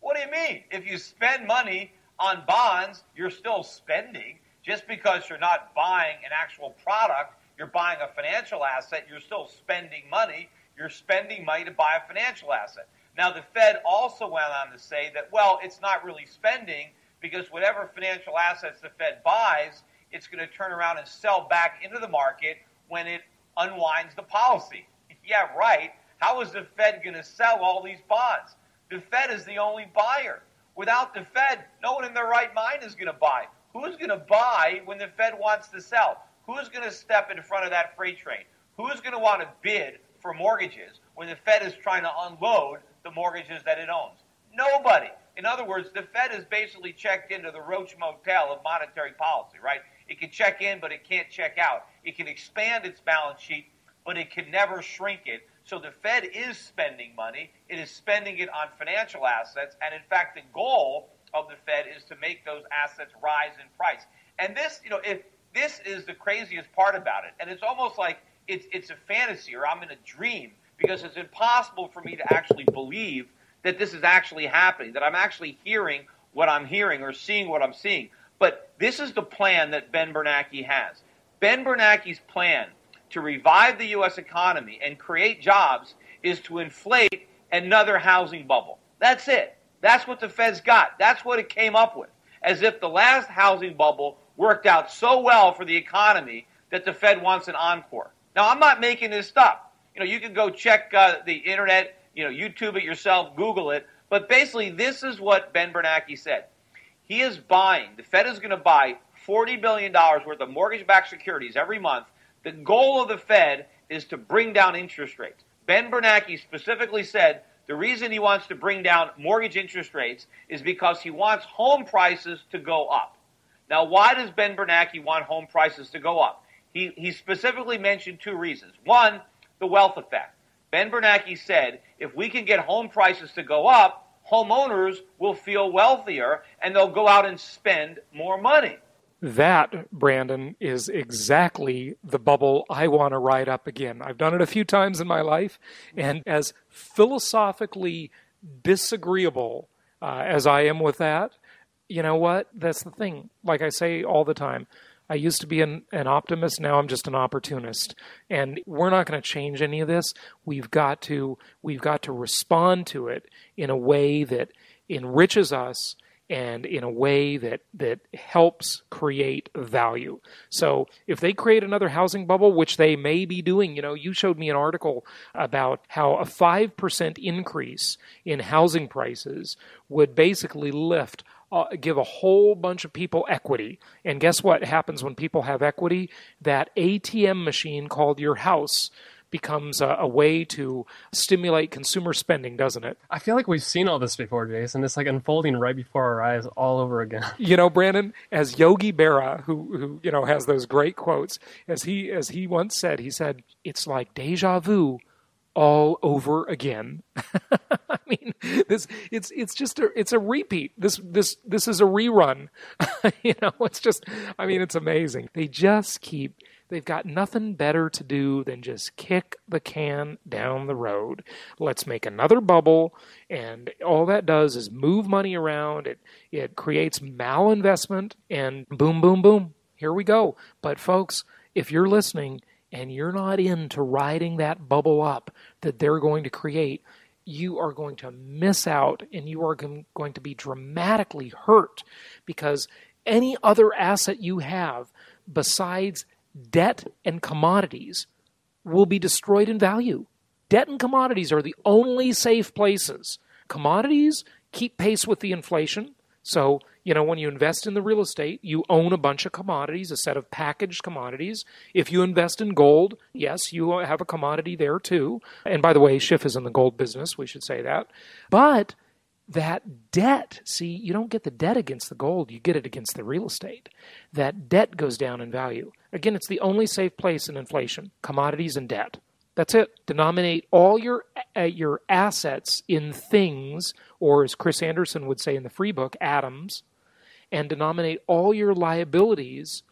What do you mean? If you spend money on bonds, you're still spending. Just because you're not buying an actual product, you're buying a financial asset, you're still spending money. You're spending money to buy a financial asset. Now, the Fed also went on to say that, well, it's not really spending because whatever financial assets the Fed buys, it's going to turn around and sell back into the market when it unwinds the policy. yeah, right. How is the Fed going to sell all these bonds? The Fed is the only buyer. Without the Fed, no one in their right mind is going to buy. Who's going to buy when the Fed wants to sell? Who's going to step in front of that freight train? Who's going to want to bid for mortgages when the Fed is trying to unload the mortgages that it owns? Nobody. In other words, the Fed is basically checked into the Roach Motel of monetary policy, right? It can check in, but it can't check out. It can expand its balance sheet, but it can never shrink it. So the Fed is spending money. It is spending it on financial assets. And in fact, the goal of the Fed is to make those assets rise in price. And this, you know, if this is the craziest part about it, and it's almost like it's it's a fantasy or I'm in a dream because it's impossible for me to actually believe that this is actually happening, that I'm actually hearing what I'm hearing or seeing what I'm seeing. But this is the plan that Ben Bernanke has. Ben Bernanke's plan to revive the U.S. economy and create jobs is to inflate another housing bubble. That's it. That's what the Fed's got. That's what it came up with. As if the last housing bubble worked out so well for the economy that the Fed wants an encore. Now, I'm not making this up. You know, you can go check uh, the internet, you know, YouTube it yourself, Google it. But basically, this is what Ben Bernanke said. He is buying, the Fed is going to buy $40 billion worth of mortgage backed securities every month. The goal of the Fed is to bring down interest rates. Ben Bernanke specifically said the reason he wants to bring down mortgage interest rates is because he wants home prices to go up. Now, why does Ben Bernanke want home prices to go up? He, he specifically mentioned two reasons. One, the wealth effect. Ben Bernanke said if we can get home prices to go up, homeowners will feel wealthier and they'll go out and spend more money. That, Brandon, is exactly the bubble I want to ride up again. I've done it a few times in my life, and as philosophically disagreeable uh, as I am with that, you know what? That's the thing. Like I say all the time, I used to be an, an optimist. Now I'm just an opportunist, and we're not going to change any of this. We've got to we've got to respond to it in a way that enriches us and in a way that that helps create value. So if they create another housing bubble, which they may be doing, you know, you showed me an article about how a 5% increase in housing prices would basically lift uh, give a whole bunch of people equity. And guess what happens when people have equity? That ATM machine called your house becomes a, a, way to stimulate consumer spending, doesn't it? I feel like we've seen all this before, Jason. It's like unfolding right before our eyes all over again. You know, Brandon, as Yogi Berra, who who you know has those great quotes, as he as he once said, he said, "It's like deja vu." All over again. I mean, this it's it's just a it's a repeat. This this this is a rerun. you know, it's just I mean, it's amazing. They just keep They've got nothing better to do than just kick the can down the road. Let's make another bubble, and all that does is move money around. It it creates malinvestment, and boom, boom, boom. Here we go. But folks, if you're listening and you're not into riding that bubble up that they're going to create, you are going to miss out and you are going to be dramatically hurt because any other asset you have besides debt and commodities will be destroyed in value. Debt and commodities are the only safe places. Commodities keep pace with the inflation. So, you know, when you invest in the real estate, you own a bunch of commodities, a set of packaged commodities. If you invest in gold, yes, you have a commodity there too. And by the way, Schiff is in the gold business, we should say that. But that debt, see, you don't get the debt against the gold, you get it against the real estate. That debt goes down in value. Again, it's the only safe place in inflation commodities and debt. That's it. Denominate all your uh, your assets in things, or as Chris Anderson would say in the free book, atoms, and denominate all your liabilities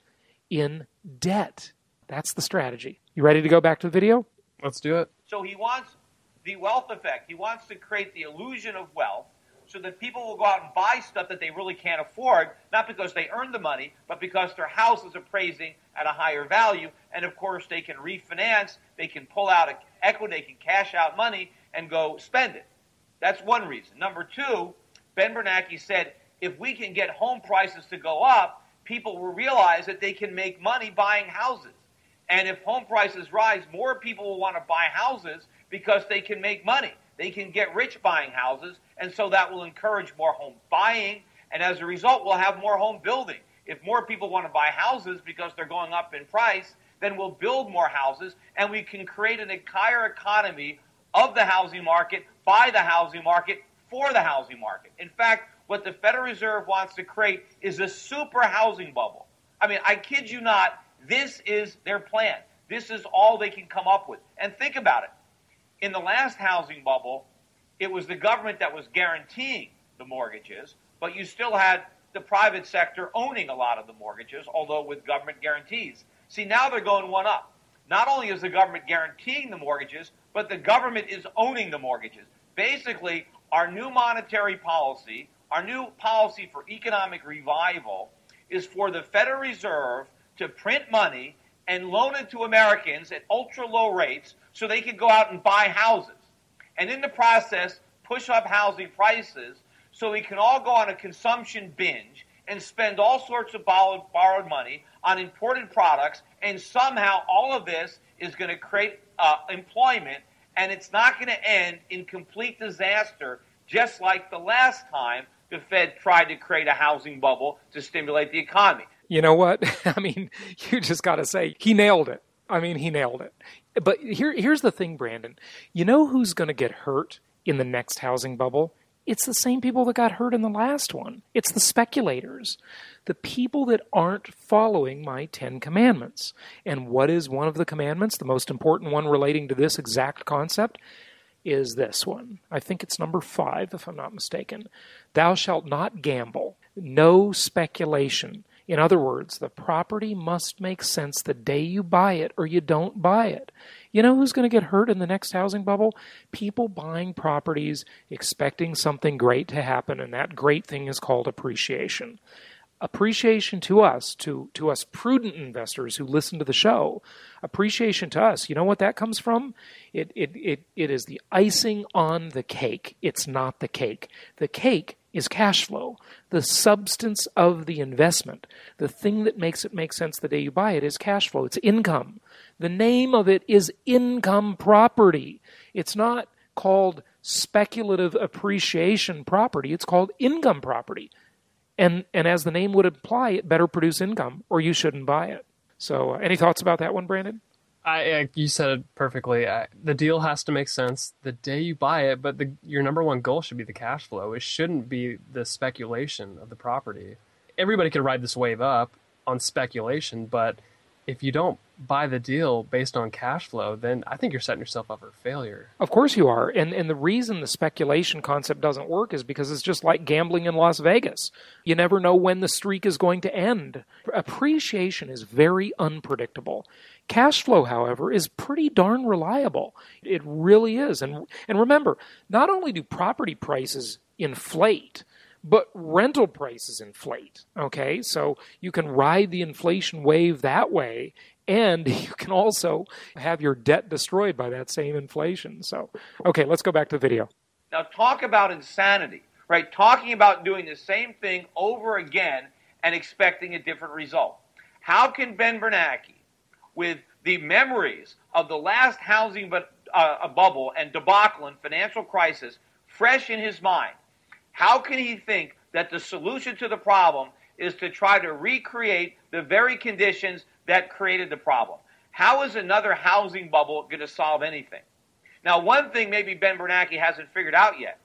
in debt. That's the strategy. You ready to go back to the video? Let's do it. So he wants the wealth effect. He wants to create the illusion of wealth so that people will go out and buy stuff that they really can't afford, not because they earn the money, but because their house is appraising at a higher value. And of course, they can refinance, they can pull out equity, they can cash out money and go spend it. That's one reason. Number two, Ben Bernanke said if we can get home prices to go up, people will realize that they can make money buying houses. And if home prices rise, more people will want to buy houses because they can make money. They can get rich buying houses, and so that will encourage more home buying, and as a result, we'll have more home building. If more people want to buy houses because they're going up in price, then we'll build more houses, and we can create an entire economy of the housing market, by the housing market, for the housing market. In fact, what the Federal Reserve wants to create is a super housing bubble. I mean, I kid you not, this is their plan. This is all they can come up with. And think about it. In the last housing bubble, it was the government that was guaranteeing the mortgages, but you still had the private sector owning a lot of the mortgages, although with government guarantees. See, now they're going one up. Not only is the government guaranteeing the mortgages, but the government is owning the mortgages. Basically, our new monetary policy, our new policy for economic revival, is for the Federal Reserve to print money and loan it to Americans at ultra low rates so they can go out and buy houses. And in the process, push up housing prices so we can all go on a consumption binge and spend all sorts of borrowed, money on imported products. And somehow all of this is going to create uh, employment and it's not going to end in complete disaster, just like the last time the Fed tried to create a housing bubble to stimulate the economy. You know what? I mean, you just got to say he nailed it. I mean, he nailed it. But here, here's the thing, Brandon. You know who's going to get hurt in the next housing bubble? It's the same people that got hurt in the last one. It's the speculators, the people that aren't following my Ten Commandments. And what is one of the commandments, the most important one relating to this exact concept? Is this one. I think it's number five, if I'm not mistaken. Thou shalt not gamble, no speculation. In other words, the property must make sense the day you buy it or you don't buy it. You know who's going to get hurt in the next housing bubble? People buying properties expecting something great to happen, and that great thing is called appreciation. Appreciation to us, to, to us prudent investors who listen to the show, appreciation to us, you know what that comes from? It, it, it, it is the icing on the cake. It's not the cake. The cake is cash flow. The substance of the investment, the thing that makes it make sense the day you buy it, is cash flow. It's income. The name of it is income property. It's not called speculative appreciation property, it's called income property. And, and as the name would imply, it better produce income or you shouldn't buy it. So, uh, any thoughts about that one, Brandon? I, I, you said it perfectly. I, the deal has to make sense the day you buy it, but the, your number one goal should be the cash flow. It shouldn't be the speculation of the property. Everybody could ride this wave up on speculation, but if you don't buy the deal based on cash flow, then I think you're setting yourself up for failure. Of course you are. And and the reason the speculation concept doesn't work is because it's just like gambling in Las Vegas. You never know when the streak is going to end. Appreciation is very unpredictable. Cash flow, however, is pretty darn reliable. It really is. And and remember, not only do property prices inflate, but rental prices inflate. Okay, so you can ride the inflation wave that way, and you can also have your debt destroyed by that same inflation. So, okay, let's go back to the video. Now, talk about insanity, right? Talking about doing the same thing over again and expecting a different result. How can Ben Bernanke, with the memories of the last housing but, uh, bubble and debacle and financial crisis fresh in his mind, how can he think that the solution to the problem is to try to recreate the very conditions that created the problem? How is another housing bubble going to solve anything? Now, one thing maybe Ben Bernanke hasn't figured out yet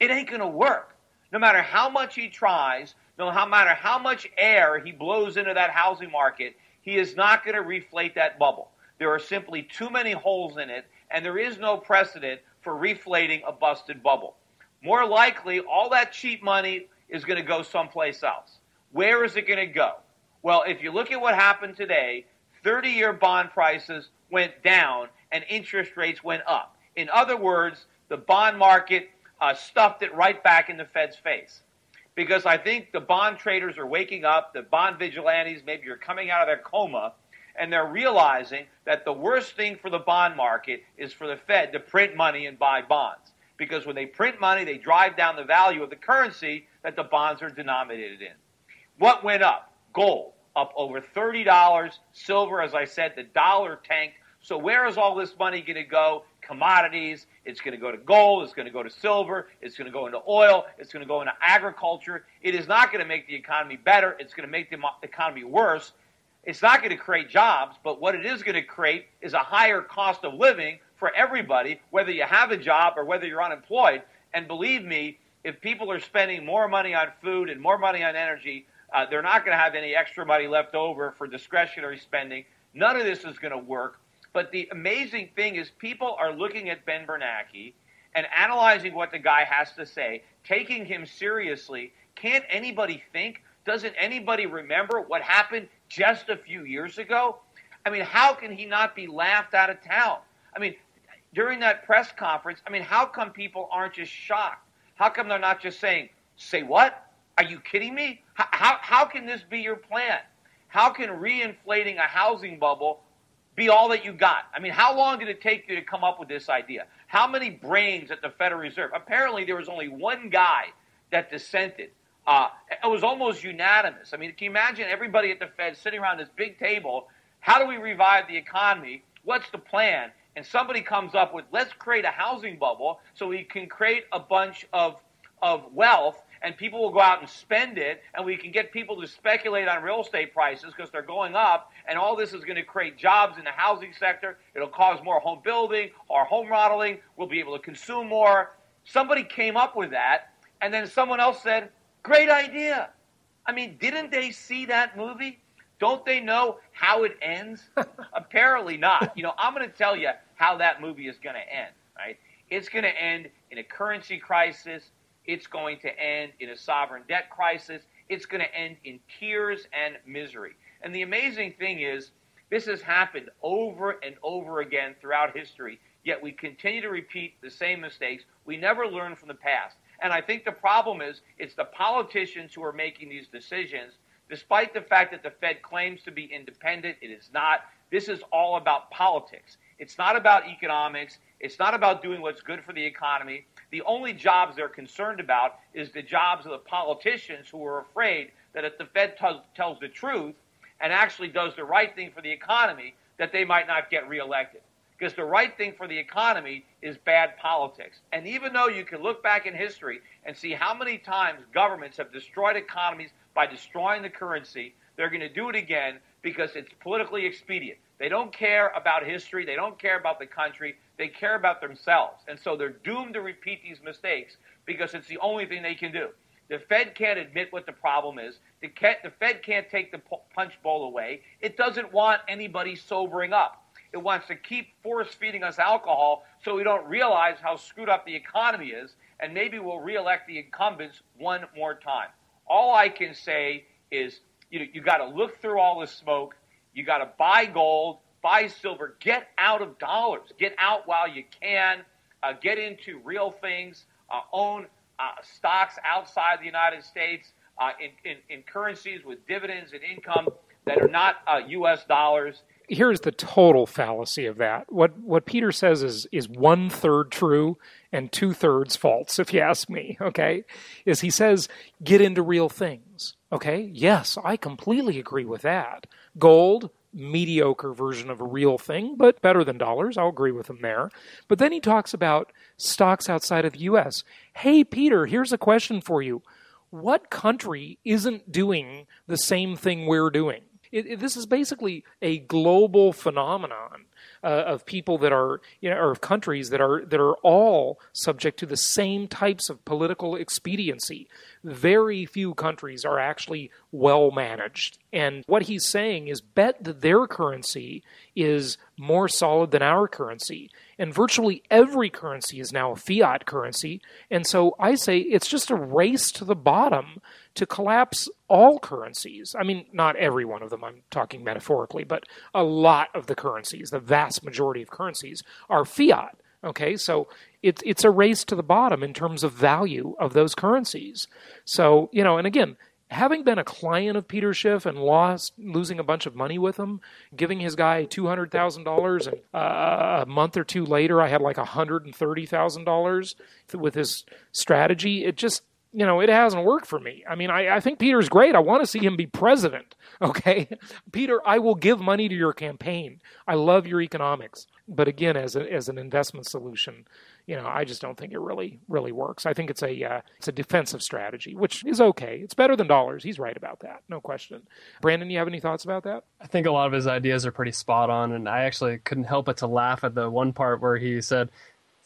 it ain't going to work. No matter how much he tries, no matter how much air he blows into that housing market, he is not going to reflate that bubble. There are simply too many holes in it, and there is no precedent for reflating a busted bubble more likely all that cheap money is going to go someplace else. Where is it going to go? Well, if you look at what happened today, 30 year bond prices went down and interest rates went up. In other words, the bond market uh, stuffed it right back in the Fed's face. Because I think the bond traders are waking up, the bond vigilantes maybe are coming out of their coma, and they're realizing that the worst thing for the bond market is for the Fed to print money and buy bonds because when they print money, they drive down the value of the currency that the bonds are denominated in. What went up? Gold up over $30. Silver, as I said, the dollar tanked. So where is all this money going to go? Commodities. It's going to go to gold. It's going to go to silver. It's going to go into oil. It's going to go into agriculture. It is not going to make the economy better. It's going to make the economy worse. It's not going to create jobs, but what it is going to create is a higher cost of living for everybody, whether you have a job or whether you're unemployed. And believe me, if people are spending more money on food and more money on energy, Uh, they're not going to have any extra money left over for discretionary spending. None of this is going to work. But the amazing thing is, people are looking at Ben Bernanke and analyzing what the guy has to say, taking him seriously. Can't anybody think? Doesn't anybody remember what happened just a few years ago? I mean, how can he not be laughed out of town? I mean, during that press conference, I mean, how come people aren't just shocked? How come they're not just saying, say what? Are you kidding me? How, how, how can this be your plan? How can reinflating a housing bubble be all that you got? I mean, how long did it take you to come up with this idea? How many brains at the Federal Reserve? Apparently, there was only one guy that dissented. Uh, it was almost unanimous. I mean, can you imagine everybody at the Fed sitting around this big table? How do we revive the economy? What's the plan? And somebody comes up with, let's create a housing bubble so we can create a bunch of, of wealth and people will go out and spend it, and we can get people to speculate on real estate prices because they're going up, and all this is going to create jobs in the housing sector. It'll cause more home building or home modeling. We'll be able to consume more. Somebody came up with that, and then someone else said, Great idea. I mean, didn't they see that movie? Don't they know how it ends? Apparently not. You know, I'm going to tell you how that movie is going to end, right? It's going to end in a currency crisis it's going to end in a sovereign debt crisis. It's going to end in tears and misery. And the amazing thing is, this has happened over and over again throughout history, yet we continue to repeat the same mistakes. We never learn from the past. And I think the problem is it's the politicians who are making these decisions, despite the fact that the Fed claims to be independent. It is not. This is all about politics. It's not about economics. It's not about doing what's good for the economy. The only jobs they're concerned about is the jobs of the politicians who are afraid that if the Fed t- tells the truth and actually does the right thing for the economy, that they might not get reelected. Because the right thing for the economy is bad politics. And even though you can look back in history and see how many times governments have destroyed economies by destroying the currency, they're going to do it again because it's politically expedient. They don't care about history. They don't care about the country. They care about themselves. And so they're doomed to repeat these mistakes because it's the only thing they can do. The Fed can't admit what the problem is. The, the Fed can't take the punch bowl away. It doesn't want anybody sobering up. It wants to keep force feeding us alcohol so we don't realize how screwed up the economy is, and maybe we'll reelect the incumbents one more time. All I can say is you know, you got to look through all the smoke you got to buy gold, buy silver, get out of dollars, get out while you can, uh, get into real things, uh, own uh, stocks outside the United States uh, in, in, in, currencies with dividends and income that are not U.S. Uh, dollars. Here's the total fallacy of that. What what Peter says is is one third true and two thirds false, if you ask me. Okay, is he says get into real things. Okay, yes, I completely agree with that. Gold, mediocre version of a real thing, but better than dollars. I'll agree with him there. But then he talks about stocks outside of the U.S. Hey, Peter, here's a question for you. What country isn't doing the same thing we're doing? It, it, this is basically a global phenomenon uh, of people that are, you know, or of countries that are that are all subject to the same types of political expediency. Very few countries are actually well managed, and what he's saying is bet that their currency is more solid than our currency. And virtually every currency is now a fiat currency. And so I say it's just a race to the bottom to collapse all currencies. I mean, not every one of them, I'm talking metaphorically, but a lot of the currencies, the vast majority of currencies, are fiat. Okay, so it's it's a race to the bottom in terms of value of those currencies. So you know, and again, having been a client of Peter Schiff and lost losing a bunch of money with him, giving his guy two hundred thousand dollars, and uh, a month or two later, I had like hundred and thirty thousand dollars with his strategy. It just you know, it hasn't worked for me. I mean, I, I think Peter's great. I want to see him be president. Okay. Peter, I will give money to your campaign. I love your economics. But again, as, a, as an investment solution, you know, I just don't think it really, really works. I think it's a, uh, it's a defensive strategy, which is okay. It's better than dollars. He's right about that. No question. Brandon, you have any thoughts about that? I think a lot of his ideas are pretty spot on. And I actually couldn't help but to laugh at the one part where he said,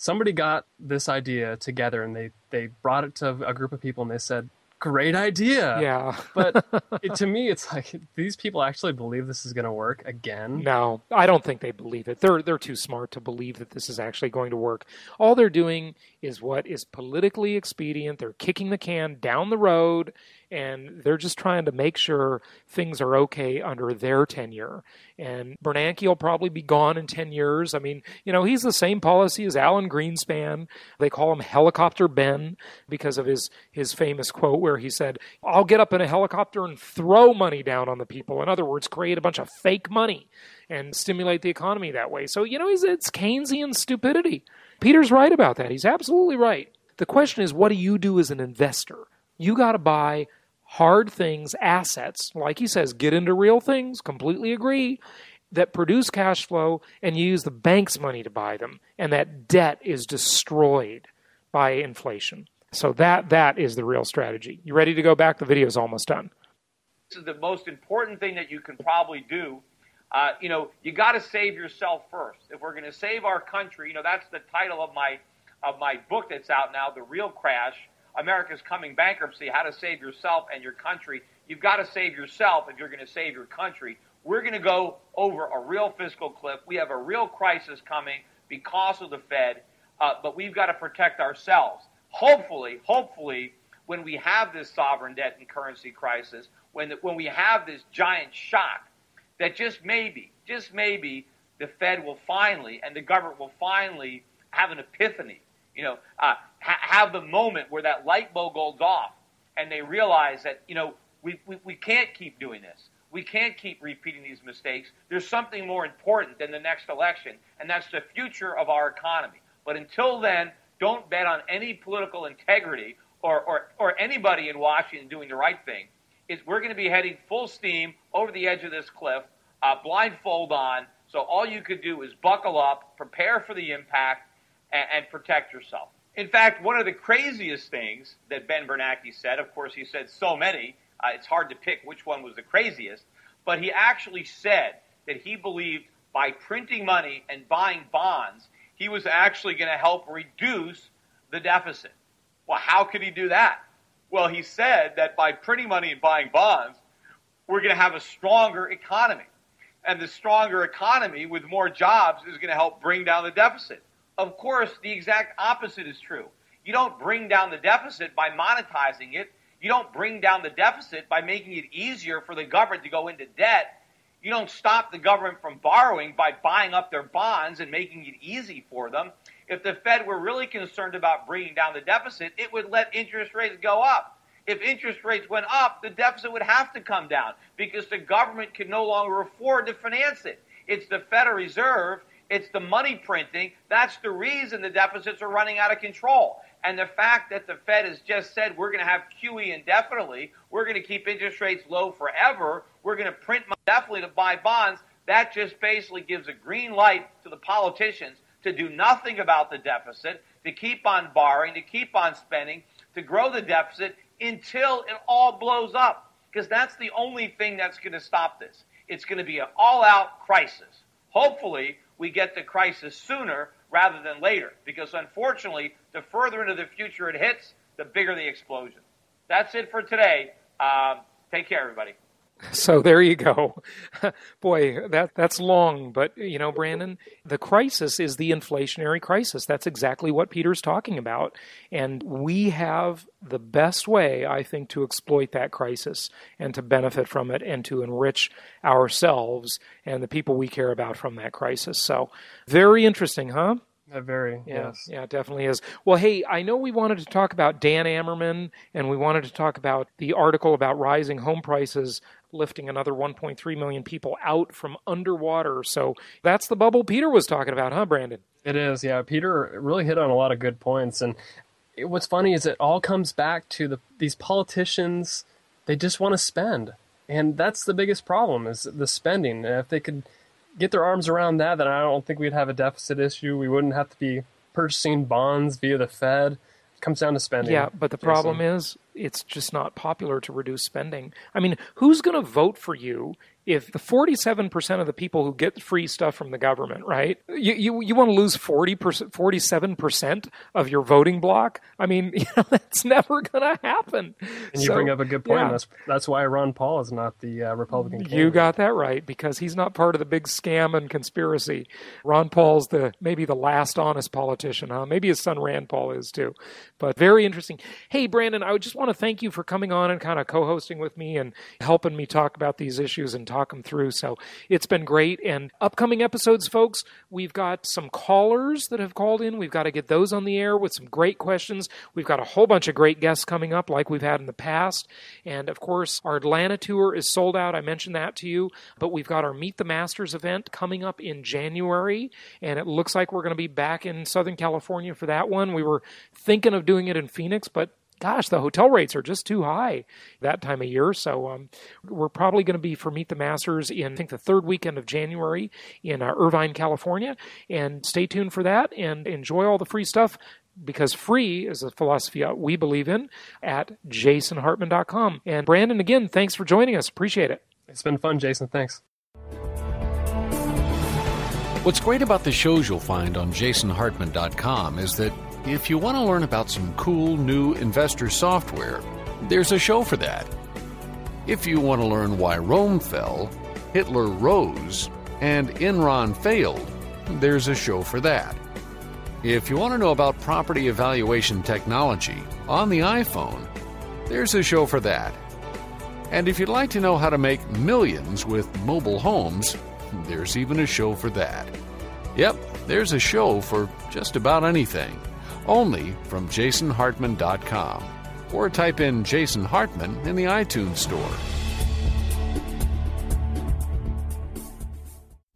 somebody got this idea together and they, they brought it to a group of people and they said, great idea. Yeah. but it, to me, it's like these people actually believe this is going to work again. No, I don't think they believe it. They're they're too smart to believe that this is actually going to work. All they're doing is what is politically expedient. They're kicking the can down the road and they're just trying to make sure things are okay under their tenure. And Bernanke will probably be gone in 10 years. I mean, you know, he's the same policy as Alan Greenspan. They call him Helicopter Ben because of his, his famous quote where he said, I'll get up in a helicopter and throw money down on the people. In other words, create a bunch of fake money and stimulate the economy that way. So, you know, it's Keynesian stupidity. Peter's right about that. He's absolutely right. The question is, what do you do as an investor? You got to buy hard things, assets, like he says, get into real things, completely agree, that produce cash flow and use the bank's money to buy them. And that debt is destroyed by inflation. So that that is the real strategy. You ready to go back? The video's almost done. This is the most important thing that you can probably do. Uh, you know, you got to save yourself first. If we're going to save our country, you know, that's the title of my of my book that's out now, The Real Crash America's coming bankruptcy, how to save yourself and your country. You've got to save yourself if you're going to save your country. We're going to go over a real fiscal cliff. We have a real crisis coming because of the Fed, uh, but we've got to protect ourselves. Hopefully, hopefully, when we have this sovereign debt and currency crisis, when, the, when we have this giant shock, that just maybe, just maybe, the Fed will finally and the government will finally have an epiphany. You know, uh, have the moment where that light bulb goes off and they realize that, you know, we, we, we can't keep doing this. We can't keep repeating these mistakes. There's something more important than the next election, and that's the future of our economy. But until then, don't bet on any political integrity or, or, or anybody in Washington doing the right thing. It's, we're going to be heading full steam over the edge of this cliff, uh, blindfold on. So all you could do is buckle up, prepare for the impact, and, and protect yourself. In fact, one of the craziest things that Ben Bernanke said, of course, he said so many, uh, it's hard to pick which one was the craziest, but he actually said that he believed by printing money and buying bonds, he was actually going to help reduce the deficit. Well, how could he do that? Well, he said that by printing money and buying bonds, we're going to have a stronger economy. And the stronger economy with more jobs is going to help bring down the deficit. Of course, the exact opposite is true. You don't bring down the deficit by monetizing it. You don't bring down the deficit by making it easier for the government to go into debt. You don't stop the government from borrowing by buying up their bonds and making it easy for them. If the Fed were really concerned about bringing down the deficit, it would let interest rates go up. If interest rates went up, the deficit would have to come down because the government can no longer afford to finance it. It's the Federal Reserve it's the money printing. That's the reason the deficits are running out of control. And the fact that the Fed has just said we're going to have QE indefinitely, we're going to keep interest rates low forever, we're going to print money definitely to buy bonds, that just basically gives a green light to the politicians to do nothing about the deficit, to keep on borrowing, to keep on spending, to grow the deficit until it all blows up. Because that's the only thing that's going to stop this. It's going to be an all out crisis. Hopefully, we get the crisis sooner rather than later. Because unfortunately, the further into the future it hits, the bigger the explosion. That's it for today. Um, take care, everybody. So there you go. Boy, that that's long, but you know, Brandon, the crisis is the inflationary crisis. That's exactly what Peter's talking about. And we have the best way, I think, to exploit that crisis and to benefit from it and to enrich ourselves and the people we care about from that crisis. So, very interesting, huh? Uh, very, yeah, yes. Yeah, it definitely is. Well, hey, I know we wanted to talk about Dan Amerman and we wanted to talk about the article about rising home prices lifting another 1.3 million people out from underwater. So that's the bubble Peter was talking about, huh, Brandon? It is, yeah. Peter really hit on a lot of good points. And it, what's funny is it all comes back to the these politicians, they just want to spend. And that's the biggest problem is the spending. And if they could get their arms around that, then I don't think we'd have a deficit issue. We wouldn't have to be purchasing bonds via the Fed. It comes down to spending. Yeah, but the problem is it's just not popular to reduce spending. I mean, who's going to vote for you if the 47% of the people who get free stuff from the government, right, you, you, you want to lose 40%, 47% of your voting block? I mean, you know, that's never going to happen. And you so, bring up a good point. Yeah. That's, that's why Ron Paul is not the uh, Republican candidate. You got that right, because he's not part of the big scam and conspiracy. Ron Paul's the maybe the last honest politician, huh? Maybe his son Rand Paul is too. But very interesting. Hey, Brandon, I just want to thank you for coming on and kind of co hosting with me and helping me talk about these issues and talk them through. So it's been great. And upcoming episodes, folks, we've got some callers that have called in. We've got to get those on the air with some great questions. We've got a whole bunch of great guests coming up, like we've had in the past. And of course, our Atlanta tour is sold out. I mentioned that to you. But we've got our Meet the Masters event coming up in January. And it looks like we're going to be back in Southern California for that one. We were thinking of doing it in Phoenix, but gosh, the hotel rates are just too high that time of year. So um, we're probably going to be for Meet the Masters in, I think, the third weekend of January in uh, Irvine, California. And stay tuned for that and enjoy all the free stuff because free is a philosophy we believe in at jasonhartman.com. And Brandon, again, thanks for joining us. Appreciate it. It's been fun, Jason. Thanks. What's great about the shows you'll find on jasonhartman.com is that if you want to learn about some cool new investor software, there's a show for that. If you want to learn why Rome fell, Hitler rose, and Enron failed, there's a show for that. If you want to know about property evaluation technology on the iPhone, there's a show for that. And if you'd like to know how to make millions with mobile homes, there's even a show for that. Yep, there's a show for just about anything only from jasonhartman.com or type in Jason Hartman in the iTunes Store.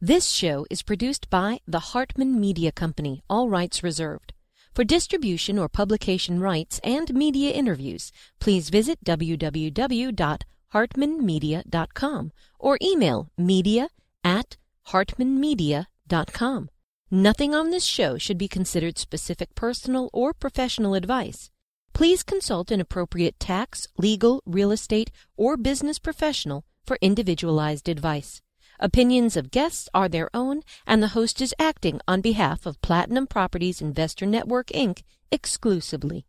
This show is produced by the Hartman Media Company, all rights reserved. For distribution or publication rights and media interviews, please visit www.hartmanmedia.com or email media at hartmanmedia.com. Nothing on this show should be considered specific personal or professional advice. Please consult an appropriate tax, legal, real estate, or business professional for individualized advice. Opinions of guests are their own, and the host is acting on behalf of Platinum Properties Investor Network, Inc. exclusively.